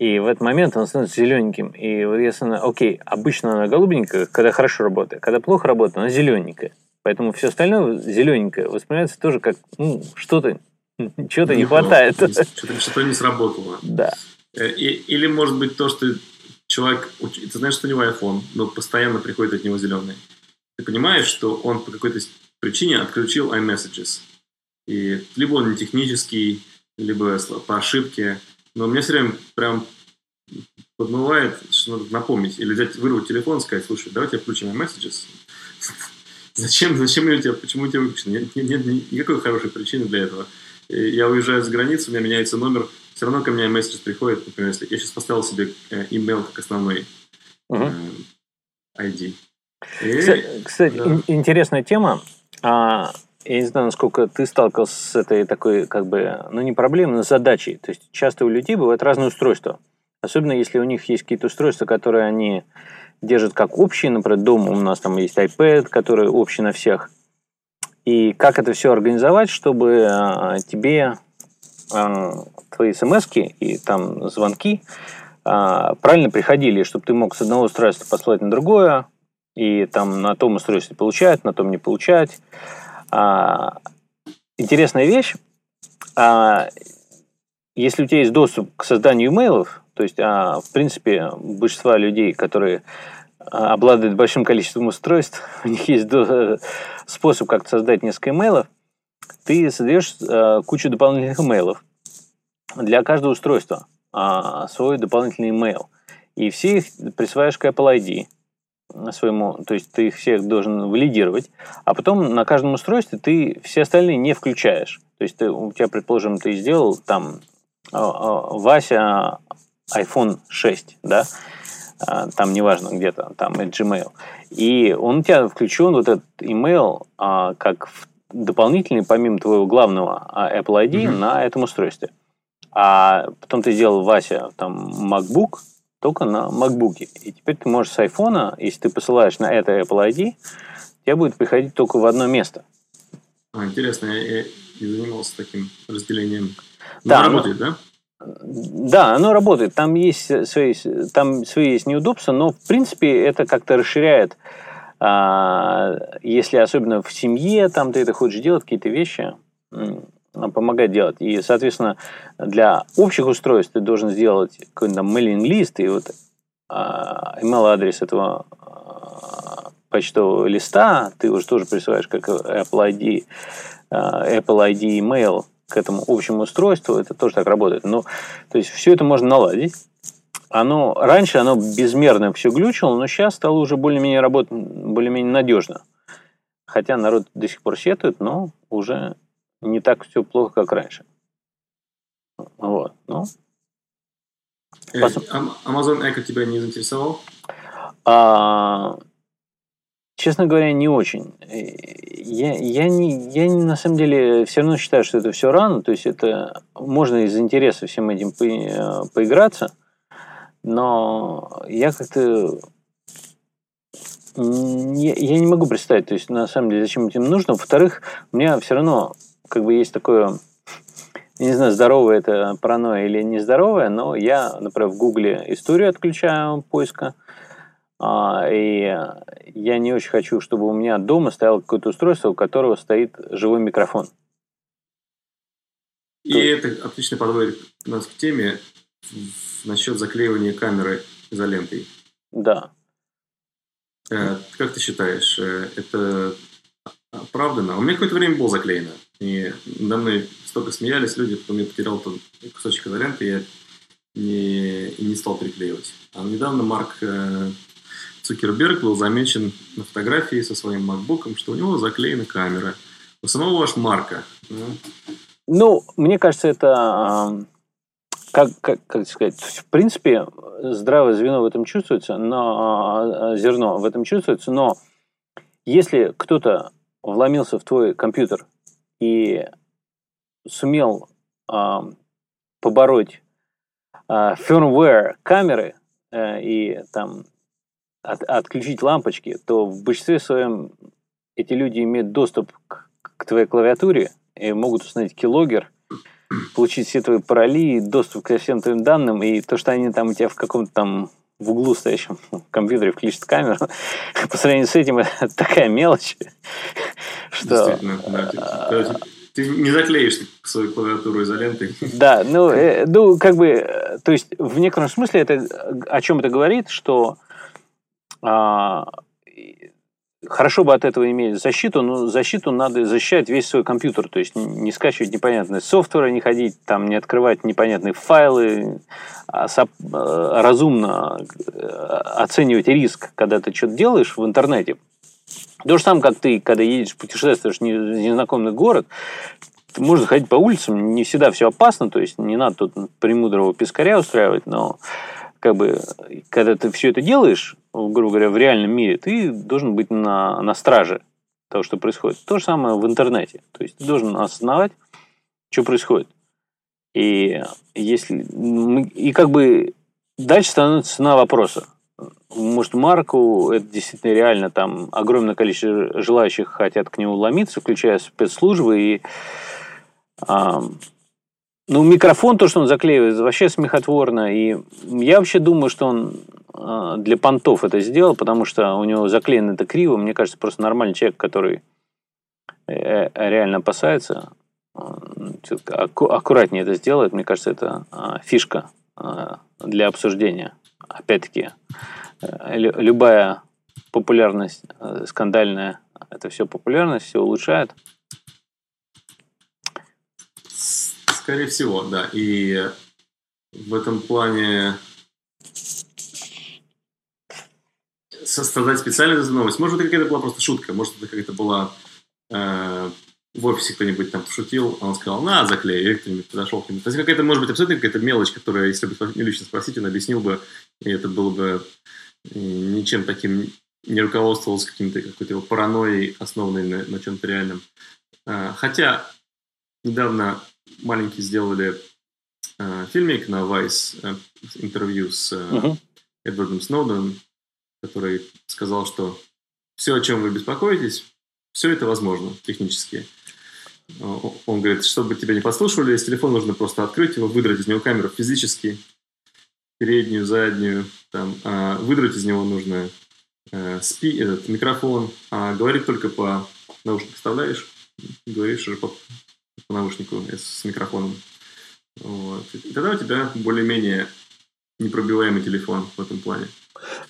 И в этот момент он становится зелененьким. И вот если она, окей, обычно она голубенькая, когда хорошо работает. Когда плохо работает, она зелененькая. Поэтому все остальное зелененькое воспринимается тоже как ну, что-то, чего-то не хватает. Что-то, что не сработало. Да. Э, или может быть то, что человек, ты знаешь, что у него iPhone, но постоянно приходит от него зеленый. Ты понимаешь, что он по какой-то причине отключил iMessages. И либо он не технический, либо по ошибке – но мне все время прям подмывает, что надо напомнить. Или взять, вырвать телефон и сказать, слушай, давайте включим messages. Зачем, зачем я тебя, почему тебя выключено? Нет, нет, нет никакой хорошей причины для этого. Я уезжаю за границу, у меня меняется номер, все равно ко мне месседж приходит, например, если я сейчас поставил себе email э, как основной uh-huh. ID. И, Кстати, да. интересная тема. А, я не знаю, насколько ты сталкивался с этой такой, как бы, ну не проблемой, но задачей. То есть часто у людей бывают разные устройства. Особенно если у них есть какие-то устройства, которые они держат как общие. Например, дома у нас там есть iPad, который общий на всех. И как это все организовать, чтобы а, тебе э, твои смс и там звонки э, правильно приходили, чтобы ты мог с одного устройства послать на другое, и там на том устройстве получать, на том не получать. А, интересная вещь. А, если у тебя есть доступ к созданию имейлов, то есть, а, в принципе, большинство людей, которые а, обладают большим количеством устройств, у них есть до, способ как-то создать несколько имейлов, ты создаешь а, кучу дополнительных имейлов для каждого устройства, а, свой дополнительный имейл. И все их присваиваешь к Apple ID своему, то есть ты их всех должен валидировать, а потом на каждом устройстве ты все остальные не включаешь. То есть ты, у тебя, предположим, ты сделал там Вася iPhone 6, да, а, там неважно где-то, там и Gmail. И он у тебя включен, вот этот email, а, как дополнительный, помимо твоего главного а, Apple ID, mm-hmm. на этом устройстве. А потом ты сделал, Вася, там, MacBook, только на MacBook. И теперь ты можешь с iPhone, если ты посылаешь на это Apple ID, тебе будет приходить только в одно место. А, интересно, я, я не занимался таким разделением. Да, работает, да? Да, оно работает. Там есть свои, там свои есть неудобства, но в принципе это как-то расширяет, а, если особенно в семье, там ты это хочешь делать, какие-то вещи, помогать делать. И, соответственно, для общих устройств ты должен сделать какой-то там mailing-лист, и вот а, email-адрес этого а, почтового листа ты уже тоже присылаешь как Apple ID, а, Apple ID email к этому общему устройству, это тоже так работает. Но, то есть все это можно наладить. Оно, раньше оно безмерно все глючило, но сейчас стало уже более-менее работать, более-менее надежно. Хотя народ до сих пор сетует, но уже не так все плохо, как раньше. Вот. Ну. Э, Пос... Amazon Echo тебя не заинтересовал? А, честно говоря, не очень. Я, я, не, я не, на самом деле все равно считаю, что это все рано. То есть это можно из интереса всем этим по, э, поиграться. Но я как-то я, я не могу представить, то есть на самом деле, зачем этим нужно. Во-вторых, у меня все равно как бы есть такое, я не знаю, здоровое это паранойя или нездоровое, но я, например, в Гугле историю отключаю поиска, а, и я не очень хочу, чтобы у меня дома стояло какое-то устройство, у которого стоит живой микрофон. И То... это отлично подводит нас к теме насчет заклеивания камеры изолентой. Да. Э, как ты считаешь, э, это оправдано? У меня какое-то время было заклеено. И надо мной столько смеялись люди, потом я потерял там кусочек изоленты, я не, не стал переклеивать. А недавно Марк э, Цукерберг был замечен на фотографии со своим макбуком, что у него заклеена камера. У самого ваш Марка. Ну, мне кажется, это как, как, как сказать, в принципе, здравое звено в этом чувствуется, но зерно в этом чувствуется, но если кто-то вломился в твой компьютер и сумел э, побороть э, firmware камеры э, и там от, отключить лампочки, то в большинстве своем эти люди имеют доступ к, к твоей клавиатуре и могут установить keylogger, получить все твои пароли, доступ ко всем твоим данным, и то, что они там у тебя в каком-то там в углу стоящем компьютере включит камеру, по сравнению с этим это такая мелочь, что... Да, ты не заклеишь свою клавиатуру изолентой. Да, ну, э, ну, как бы, то есть, в некотором смысле это о чем это говорит, что а, хорошо бы от этого иметь защиту, но защиту надо защищать весь свой компьютер, то есть не скачивать непонятные софтверы, не ходить там, не открывать непонятные файлы, а э, разумно э, оценивать риск, когда ты что-то делаешь в интернете. То же самое, как ты, когда едешь, путешествуешь в незнакомый город, можно ходить по улицам, не всегда все опасно, то есть не надо тут премудрого пескаря устраивать, но как бы, когда ты все это делаешь, грубо говоря, в реальном мире, ты должен быть на, на страже того, что происходит. То же самое в интернете. То есть ты должен осознавать, что происходит. И если и как бы дальше становится цена вопроса может, Марку это действительно реально там огромное количество желающих хотят к нему ломиться, включая спецслужбы, и а, Ну, микрофон, то, что он заклеивает, вообще смехотворно. И я вообще думаю, что он а, для понтов это сделал, потому что у него заклеено это криво. Мне кажется, просто нормальный человек, который э, э, реально опасается, а, аккуратнее это сделает. Мне кажется, это а, фишка для обсуждения. Опять-таки, э, любая популярность скандальная, это все популярность, все улучшает. Скорее всего, да. И в этом плане создать специально эту новость. Может, это какая-то была просто шутка, может, это какая-то была э, в офисе кто-нибудь там пошутил, а он сказал, на, заклей, и кто-нибудь подошел к нему. То есть какая-то, может быть, абсолютно какая-то мелочь, которая, если бы не лично спросить, он объяснил бы, и это было бы э, ничем таким не руководствовался каким-то какой-то его паранойей, основанной на, на чем-то реальном. Э, хотя недавно маленькие сделали э, фильмик на Vice, э, интервью с uh-huh. Эдвардом Сноуденом, который сказал, что все, о чем вы беспокоитесь, все это возможно технически. Он говорит, чтобы тебя не подслушивали, с телефона нужно просто открыть его, выдрать из него камеру физически, переднюю, заднюю, там, а выдрать из него нужно э, спи, этот микрофон, а говорить только по наушнику вставляешь, говоришь уже по, по наушнику с микрофоном. Вот. И тогда у тебя более-менее непробиваемый телефон в этом плане.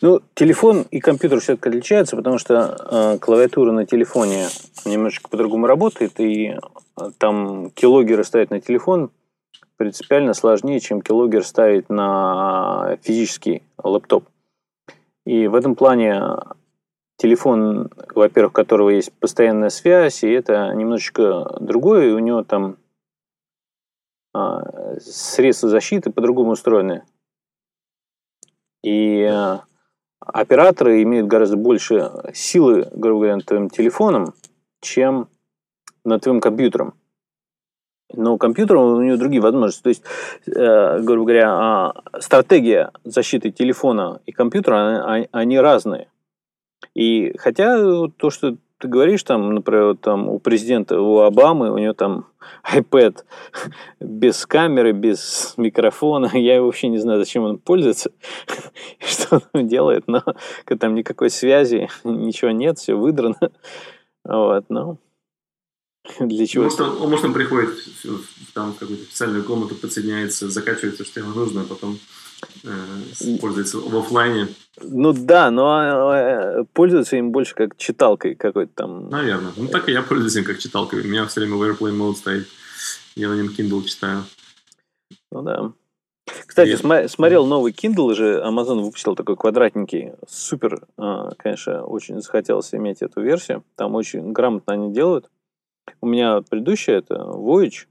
Ну, телефон и компьютер все-таки отличаются, потому что э, клавиатура на телефоне немножечко по-другому работает, и э, там килогеры ставить на телефон принципиально сложнее, чем килогер ставить на физический лэптоп. И в этом плане телефон, во-первых, у которого есть постоянная связь, и это немножечко другое, и у него там э, средства защиты по-другому устроены. И э, операторы имеют гораздо больше силы, грубо говоря, над твоим телефоном, чем над твоим компьютером. Но компьютер, у него другие возможности. То есть, э, грубо говоря, э, стратегия защиты телефона и компьютера, они, они разные. И хотя то, что ты говоришь, там, например, там у президента, у Обамы, у него там iPad без камеры, без микрофона. Я вообще не знаю, зачем он пользуется, что он делает, но там никакой связи, ничего нет, все выдрано. Вот, ну, для чего? Может, он, может, он приходит там, в какую-то специальную комнату, подсоединяется, закачивается, что ему нужно, а потом э, пользуется в офлайне. Ну да, но э, пользуется им больше как читалкой какой-то там. Наверное. Ну так и я пользуюсь им как читалкой. У меня все время в AirPlay Mode стоит. Я на нем Kindle читаю. Ну да. Кстати, см- смотрел новый Kindle же, Amazon выпустил такой квадратненький, супер, э, конечно, очень захотелось иметь эту версию. Там очень грамотно они делают. У меня предыдущая это Voyage,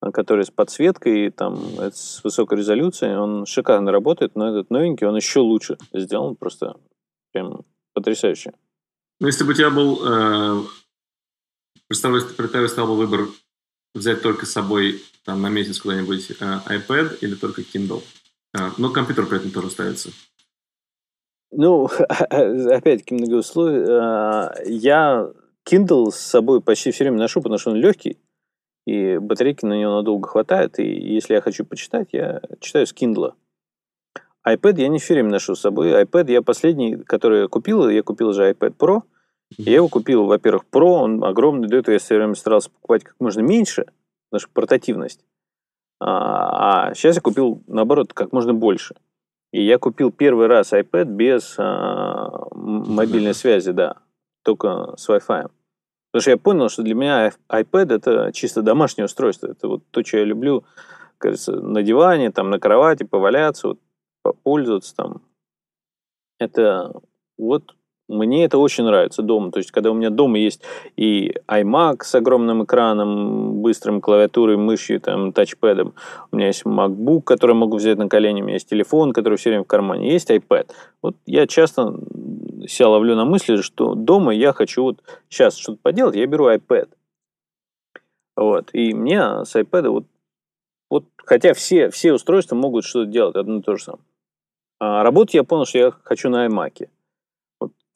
который с подсветкой, там, с высокой резолюцией, он шикарно работает, но этот новенький, он еще лучше сделан, просто прям потрясающе. Ну, если бы у тебя был, э, представь, стал бы выбор взять только с собой там, на месяц куда-нибудь э, iPad или только Kindle, э, но компьютер при этом тоже ставится. Ну, опять-таки многоусловие. Э, я Kindle с собой почти все время ношу, потому что он легкий, и батарейки на него надолго хватает, и если я хочу почитать, я читаю с Kindle. iPad я не все время ношу с собой. iPad я последний, который я купил, я купил же iPad Pro. Я его купил, во-первых, Pro, он огромный, до этого я все время старался покупать как можно меньше, потому что портативность. А, а сейчас я купил, наоборот, как можно больше. И я купил первый раз iPad без а, мобильной связи, да, только с Wi-Fi. Потому что я понял, что для меня iPad это чисто домашнее устройство. Это вот то, что я люблю, кажется, на диване, там, на кровати поваляться, вот, попользоваться там. Это вот мне это очень нравится дома. То есть, когда у меня дома есть и iMac с огромным экраном, быстрым клавиатурой, мышью, там, тачпэдом. У меня есть MacBook, который могу взять на колени. У меня есть телефон, который все время в кармане. Есть iPad. Вот я часто себя ловлю на мысли, что дома я хочу вот сейчас что-то поделать, я беру iPad. Вот. И мне с iPad вот, вот хотя все, все устройства могут что-то делать, одно и то же самое. А работать я понял, что я хочу на iMac.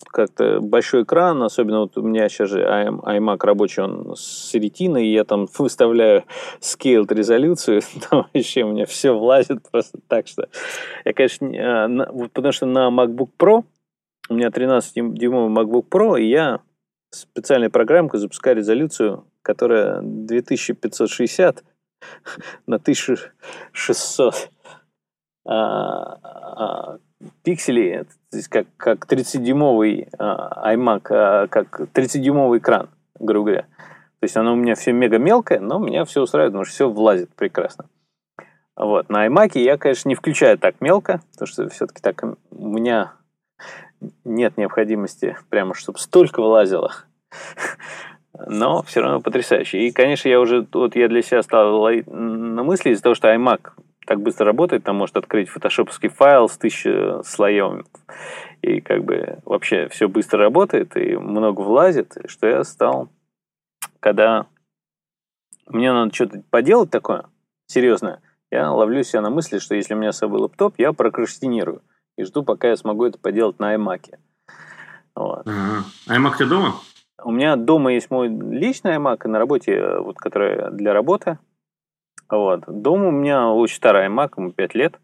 Как-то большой экран, особенно вот у меня сейчас же iMac рабочий, он с ретиной, я там выставляю scaled резолюцию, там вообще у меня все влазит просто так, что я, конечно, а, потому что на MacBook Pro, у меня 13-дюймовый MacBook Pro, и я специальной программкой запускаю резолюцию, которая 2560 на 1600 а, а, пикселей, то есть как, как 30-дюймовый а, iMac, а, как 30-дюймовый экран, грубо говоря. То есть оно у меня все мега мелкое, но меня все устраивает, потому что все влазит прекрасно. Вот. На iMac я, конечно, не включаю так мелко, потому что все-таки так у меня нет необходимости прямо, чтобы столько вылазило. Но все равно потрясающе. И, конечно, я уже, вот я для себя стал на мысли из-за того, что iMac так быстро работает, там может открыть фотошопский файл с тысячи слоев, и как бы вообще все быстро работает, и много влазит, что я стал, когда мне надо что-то поделать такое серьезное, я ловлю себя на мысли, что если у меня с собой лаптоп, я прокрастинирую и жду, пока я смогу это поделать на iMac. Вот. Ага. iMac ты дома? У меня дома есть мой личный iMac, и на работе, вот, который для работы – вот. Дом у меня очень старый iMac, ему 5 лет.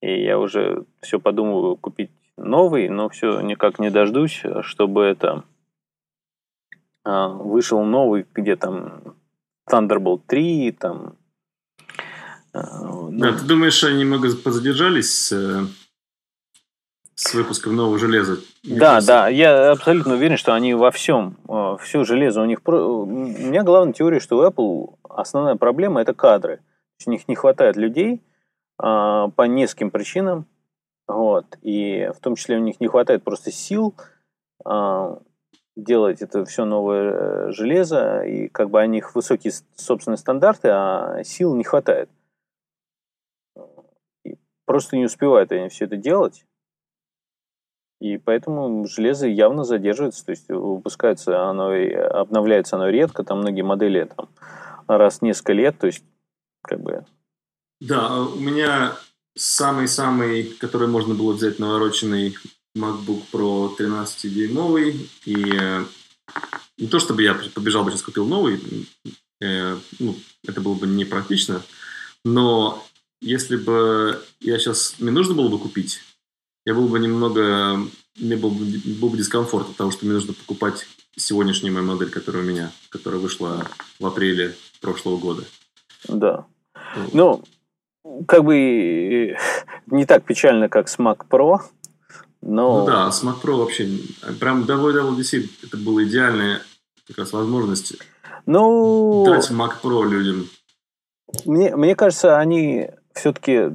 И я уже все подумываю купить новый, но все никак не дождусь, чтобы это а, вышел новый, где там Thunderbolt 3, там... А, ну... Да, ты думаешь, они немного позадержались э, с выпуском нового железа? Да, да, я абсолютно уверен, что они во всем, э, все железо у них... У меня главная теория, что у Apple основная проблема – это кадры. У них не хватает людей а, по нескольким причинам. Вот. И в том числе у них не хватает просто сил а, делать это все новое э, железо. И как бы у них высокие собственные стандарты, а сил не хватает. И просто не успевают они все это делать. И поэтому железо явно задерживается, то есть выпускается оно, обновляется оно редко, там многие модели там раз в несколько лет, то есть как бы... Да, у меня самый-самый, который можно было взять навороченный MacBook Pro 13-дюймовый, и э, не то чтобы я побежал бы сейчас купил новый, э, ну, это было бы непрактично, но если бы я сейчас, мне нужно было бы купить, я был бы немного, мне был бы, был бы дискомфорт от того, что мне нужно покупать сегодняшнюю мою модель, которая у меня, которая вышла в апреле прошлого года. Да. Ну, как бы не так печально, как с Mac Pro, но... Ну да, с Mac Pro вообще прям WWDC это была идеальная как раз возможность ну, дать Mac Pro людям. Мне, мне кажется, они все-таки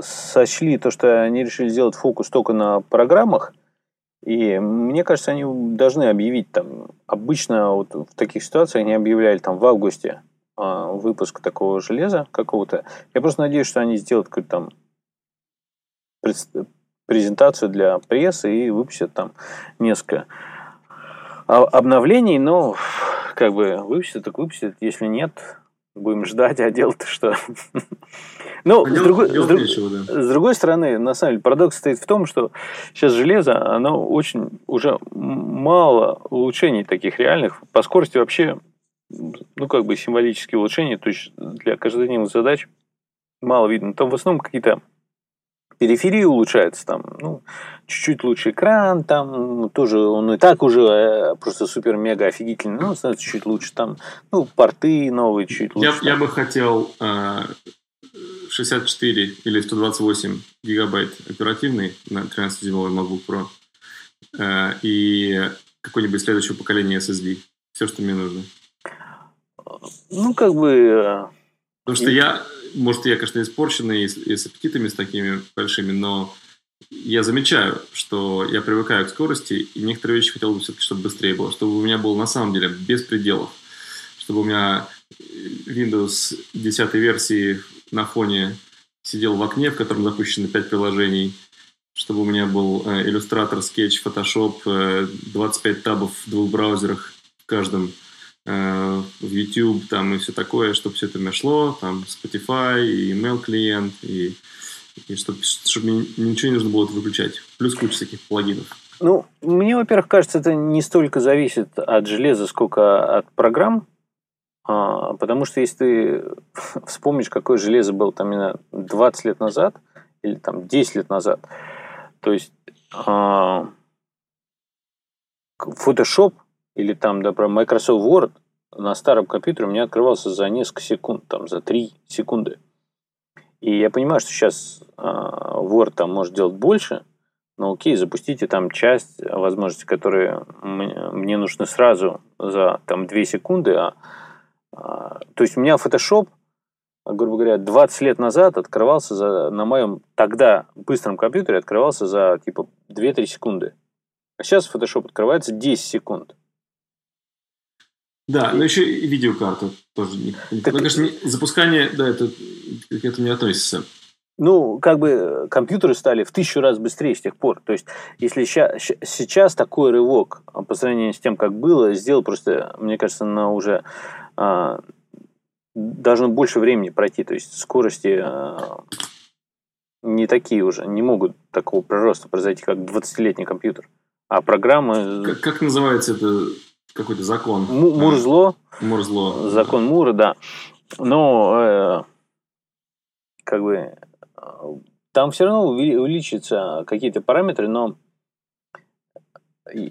сочли то, что они решили сделать фокус только на программах, и мне кажется, они должны объявить там, обычно вот в таких ситуациях они объявляли там в августе э, выпуск такого железа какого-то. Я просто надеюсь, что они сделают какую-то там презентацию для прессы и выпустят там несколько обновлений, но как бы выпустят, так выпустят. Если нет, будем ждать, а делать-то что? Ну, с, другой, с, друг, нечего, да. с другой стороны, на самом деле, парадокс стоит в том, что сейчас железо, оно очень уже мало улучшений таких реальных. По скорости вообще, ну, как бы символические улучшения, то есть для каждодневных задач мало видно. Там в основном какие-то периферии улучшаются, там, ну, чуть-чуть лучше экран, там, ну, тоже он и так уже э, просто супер-мега офигительный, ну, становится чуть лучше, там, ну, порты новые чуть лучше. Я, я бы хотел э, 64 или 128 гигабайт оперативный на 13-дюймовый MacBook Pro э, и какое-нибудь следующего поколения SSD. Все, что мне нужно. Ну, как бы... Э, Потому что я, может, я, конечно, испорченный и с, и с аппетитами с такими большими, но я замечаю, что я привыкаю к скорости, и некоторые вещи хотел бы все-таки, чтобы быстрее было, чтобы у меня было на самом деле без пределов, чтобы у меня Windows 10 версии на фоне сидел в окне, в котором запущено 5 приложений, чтобы у меня был э, иллюстратор, скетч, э, 25 табов в двух браузерах в каждом, э, в YouTube там и все такое, чтобы все это мне шло, там Spotify, и email клиент, и, и чтобы, чтобы мне ничего не нужно было это выключать. Плюс куча всяких плагинов. Ну, мне, во-первых, кажется, это не столько зависит от железа, сколько от программ. А, потому что если ты вспомнишь, какое железо было там именно 20 лет назад или там 10 лет назад, то есть а, Photoshop или там, да, про Microsoft Word на старом компьютере у меня открывался за несколько секунд, там, за 3 секунды. И я понимаю, что сейчас а, Word там может делать больше, но окей, запустите там часть возможностей, которые мне нужны сразу за там 2 секунды. А, то есть у меня Photoshop, грубо говоря, 20 лет назад открывался за, на моем тогда быстром компьютере открывался за типа 2-3 секунды. А сейчас Photoshop открывается 10 секунд. Да, но еще и видеокарта тоже. Не, так, ну, конечно, запускание, да, это к этому не относится. Ну, как бы компьютеры стали в тысячу раз быстрее с тех пор. То есть, если ща, сейчас такой рывок по сравнению с тем, как было, сделал просто, мне кажется, на уже а, должно больше времени пройти. То есть, скорости а, не такие уже, не могут такого прироста произойти, как 20-летний компьютер. А программы... Как, как называется это какой-то закон. Мурзло. Мурзло. Закон да. Мура, да. Но э, как бы там все равно увеличатся какие-то параметры, но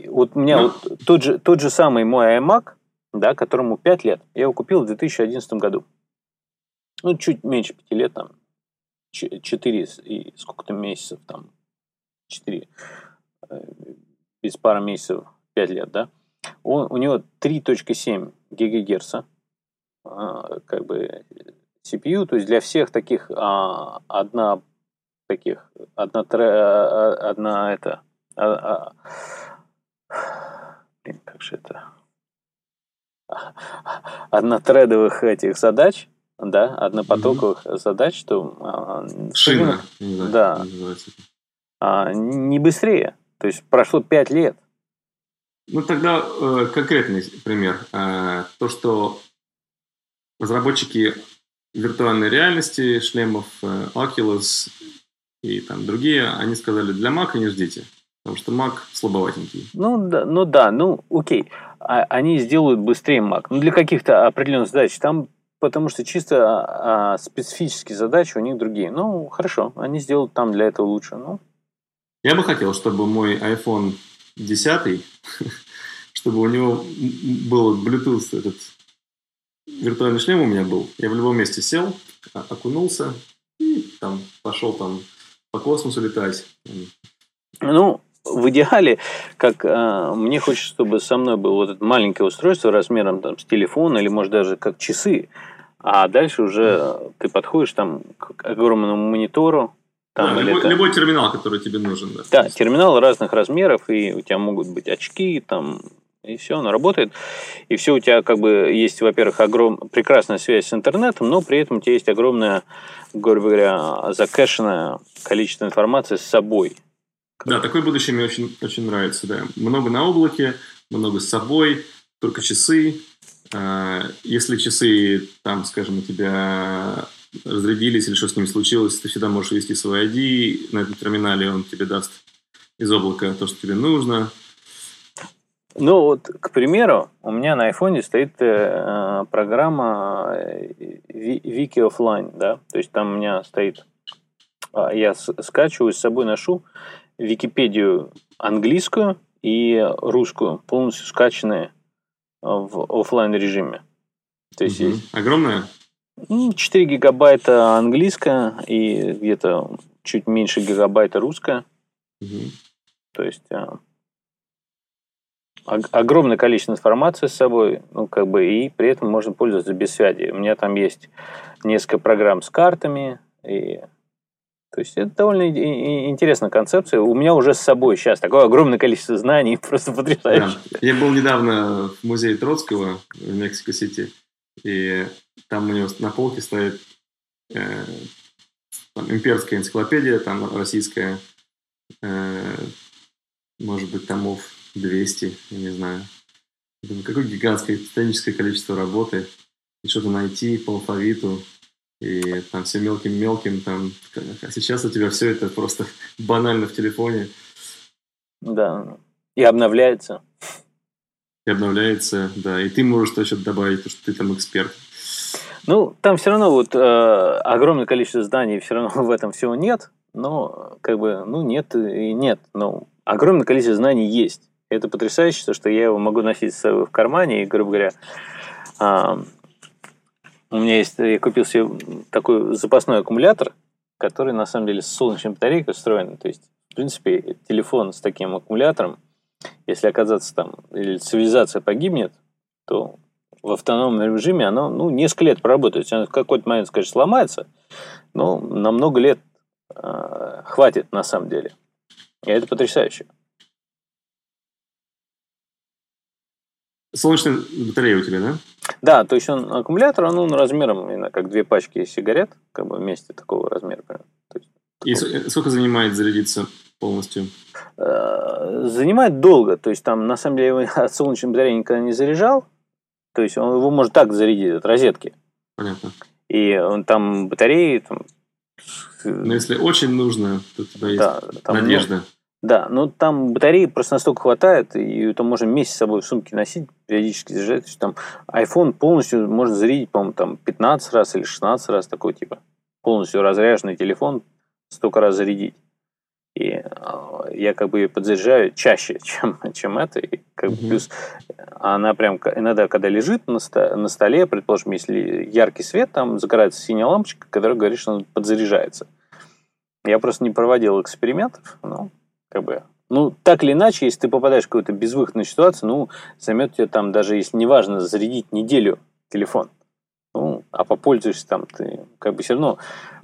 вот у меня но... вот тот же, тот же самый мой iMac, да, которому 5 лет, я его купил в 2011 году. Ну, чуть меньше 5 лет, там, 4 и сколько-то месяцев, там, 4, э, без пары месяцев, 5 лет, да. Он, у него 3.7 ГГц, а, как бы CPU, то есть для всех таких а, одна таких одна тре, а, одна это а, а, блин, как же это однотредовых этих задач, да, однопотоковых mm-hmm. задач, что а, шина, да, а, не быстрее, то есть прошло 5 лет, ну, тогда э, конкретный пример. Э, то, что разработчики виртуальной реальности, шлемов э, Oculus и там другие, они сказали, для Mac не ждите, потому что Mac слабоватенький. Ну да, ну да, ну окей. А, они сделают быстрее Mac. Ну, для каких-то определенных задач. Там потому что чисто а, а, специфические задачи у них другие. Ну, хорошо, они сделают там для этого лучше. Ну. Я бы хотел, чтобы мой iPhone 10, чтобы у него был Bluetooth этот виртуальный шлем у меня был. Я в любом месте сел, окунулся и там пошел там по космосу летать. Ну, в идеале, как э, мне хочется, чтобы со мной было вот это маленькое устройство размером там, с телефона или, может, даже как часы, а дальше уже ты подходишь там к огромному монитору, там, да, любой, это... любой терминал, который тебе нужен. Да, да терминал разных размеров, и у тебя могут быть очки, там, и все, оно работает. И все у тебя как бы есть, во-первых, огром... прекрасная связь с интернетом, но при этом у тебя есть огромное, грубо говоря, закэшенное количество информации с собой. Да, такое будущее мне очень, очень нравится. Да. Много на облаке, много с собой, только часы. А, если часы, там, скажем, у тебя разрядились или что с ними случилось, ты всегда можешь ввести свой ID на этом терминале, он тебе даст из облака то, что тебе нужно. Ну вот, к примеру, у меня на айфоне стоит э, программа э, Wiki Offline, да, то есть там у меня стоит, э, я скачиваю с собой ношу Википедию английскую и русскую, полностью скачанные в офлайн режиме. То есть угу. есть огромная 4 гигабайта английская и где-то чуть меньше гигабайта русская. Угу. То есть а, огромное количество информации с собой, ну, как бы, и при этом можно пользоваться без связи. У меня там есть несколько программ с картами, и то есть это довольно интересная концепция. У меня уже с собой сейчас такое огромное количество знаний, просто потрясающе. Да. Я был недавно в музее Троцкого в Мексико-Сити, и там у него на полке стоит э, там, имперская энциклопедия, там российская, э, может быть, томов 200, я не знаю. Думаю, какое гигантское титаническое количество работы. И что-то найти по алфавиту, и там все мелким-мелким, там, а сейчас у тебя все это просто банально в телефоне. Да. И обновляется. И обновляется, да. И ты можешь что-то добавить, потому что ты там эксперт. Ну, там все равно вот э, огромное количество зданий, все равно в этом всего нет. Но, как бы, ну, нет и нет. Но огромное количество знаний есть. Это потрясающе, то, что я его могу носить с собой в кармане, и, грубо говоря, э, у меня есть, я купил себе такой запасной аккумулятор, который, на самом деле, с солнечной батарейкой устроен. То есть, в принципе, телефон с таким аккумулятором, если оказаться там, или цивилизация погибнет, то в автономном режиме оно ну, несколько лет проработает. Оно в какой-то момент, конечно, сломается, но на много лет э, хватит на самом деле. И это потрясающе. Солнечная батарея у тебя, да? Да, то есть он аккумулятор, он, он размером именно как две пачки сигарет, как бы вместе такого размера. есть, И такого. сколько занимает зарядиться полностью? Э, занимает долго, то есть там на самом деле от солнечной батареи никогда не заряжал, то есть он его может так зарядить от розетки. Понятно. И он там батареи там, но если очень нужно, то у тебя есть да, там, надежда. Да, но там батареи просто настолько хватает, и там можно месяц с собой в сумке носить, периодически заряжать. То есть там iPhone полностью можно зарядить, по-моему, там 15 раз или 16 раз такой типа. Полностью разряженный телефон столько раз зарядить. И а, я как бы ее подзаряжаю чаще, чем, чем это. И как бы плюс она прям иногда, когда лежит на, ст- на столе, предположим, если яркий свет, там загорается синяя лампочка, которая говорит, что он подзаряжается. Я просто не проводил экспериментов, но как бы ну, так или иначе, если ты попадаешь в какую-то безвыходную ситуацию, ну, займет тебе там, даже если неважно, зарядить неделю телефон. Ну, а попользуешься там, ты как бы все равно,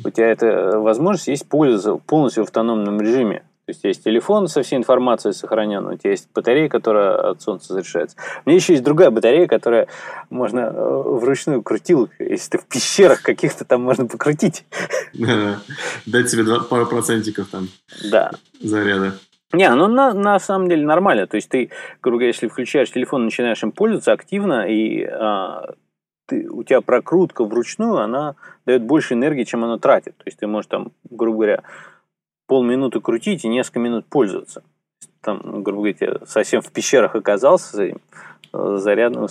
у тебя эта возможность есть пользоваться полностью в автономном режиме. То есть есть телефон со всей информацией сохраненной, у тебя есть батарея, которая от солнца заряжается. У меня еще есть другая батарея, которая можно э, вручную крутил, если ты в пещерах каких-то там можно покрутить. Дать себе пару процентиков там да. заряда. Не, ну на, на самом деле нормально. То есть ты, грубо говоря, если включаешь телефон, начинаешь им пользоваться активно, и а, ты, у тебя прокрутка вручную, она дает больше энергии, чем она тратит. То есть ты можешь там, грубо говоря, полминуты крутить и несколько минут пользоваться. Там, грубо говоря, совсем в пещерах оказался, за э, зарядным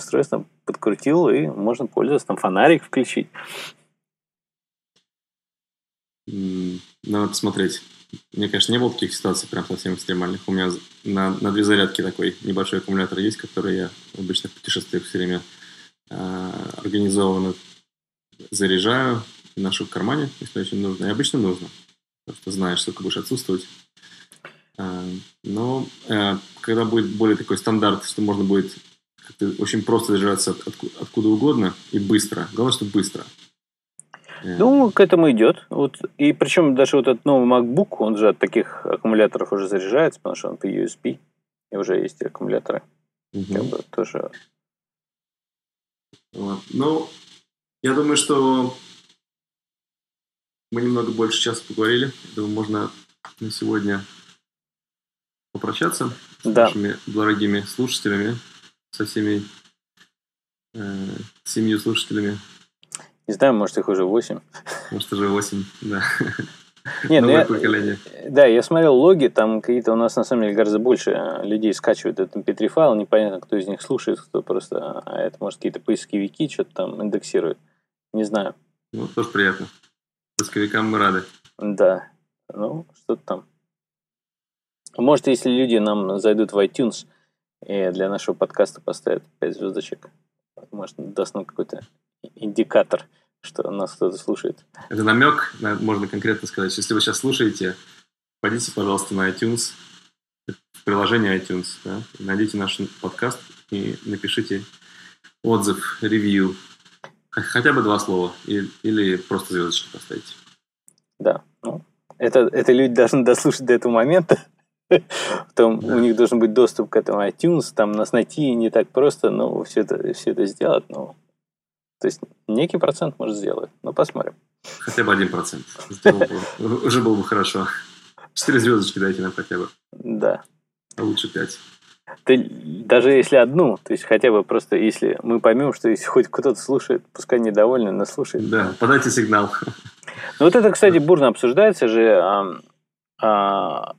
подкрутил, и можно пользоваться, там фонарик включить. Надо посмотреть. Мне, конечно, не было таких ситуаций прям совсем экстремальных. У меня на, на две зарядки такой небольшой аккумулятор есть, который я в обычных путешествиях все время Э, организованно заряжаю ношу в кармане, если очень нужно. И обычно нужно, потому что знаешь, сколько будешь отсутствовать. Э, но э, когда будет более такой стандарт, что можно будет очень просто заряжаться откуда угодно и быстро. Главное, что быстро. Ну, к этому идет. Вот, и причем даже вот этот новый MacBook, он же от таких аккумуляторов уже заряжается, потому что он по USB, и уже есть аккумуляторы. Угу. Как бы тоже вот. Ну, я думаю, что мы немного больше часа поговорили. Думаю, можно на сегодня попрощаться да. с нашими дорогими слушателями, со всеми э, семью слушателями. Не знаю, может, их уже восемь. Может, уже восемь, да. Нет, ну я, Да, я смотрел логи, там какие-то у нас на самом деле гораздо больше людей скачивают этот mp3 файл, непонятно, кто из них слушает, кто просто, а это может какие-то поисковики что-то там индексируют. Не знаю. Ну, тоже приятно. Поисковикам мы рады. Да, ну, что-то там. Может, если люди нам зайдут в iTunes и для нашего подкаста поставят 5 звездочек, может, даст нам какой-то индикатор – что нас кто-то слушает. Это намек, можно конкретно сказать. Если вы сейчас слушаете, пойдите, пожалуйста, на iTunes, в приложение iTunes, да, найдите наш подкаст и напишите отзыв, ревью, хотя бы два слова, или, или просто звездочки поставите. Да, ну, это, это люди должны дослушать до этого момента, Потом да. у них должен быть доступ к этому iTunes, там нас найти не так просто, но все это, все это сделать, но то есть некий процент может сделать. Ну, посмотрим. Хотя бы один процент. Уже было бы хорошо. Четыре звездочки дайте нам хотя бы. Да. А лучше пять. Ты, даже если одну, то есть хотя бы просто, если мы поймем, что если хоть кто-то слушает, пускай недовольный, но слушает. Да, подайте сигнал. Ну вот это, кстати, бурно обсуждается же. А, а,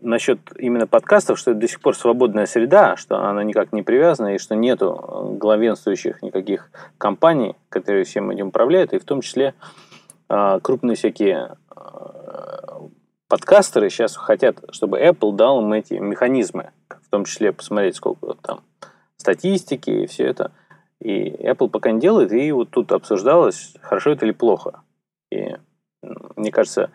насчет именно подкастов, что это до сих пор свободная среда, что она никак не привязана, и что нету главенствующих никаких компаний, которые всем этим управляют, и в том числе э, крупные всякие э, подкастеры сейчас хотят, чтобы Apple дал им эти механизмы, том числе посмотреть, сколько там статистики и все это. И Apple пока не делает, и вот тут обсуждалось, хорошо это или плохо. И мне кажется,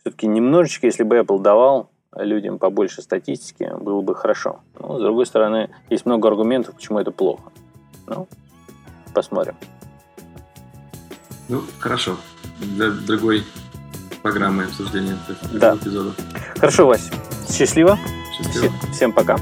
все-таки немножечко, если бы Apple давал людям побольше статистики, было бы хорошо. Но, с другой стороны, есть много аргументов, почему это плохо. Ну, посмотрим. Ну, хорошо. Для другой программы обсуждения да. эпизода. Хорошо, Вась. Счастливо. Счастливо. Всем пока.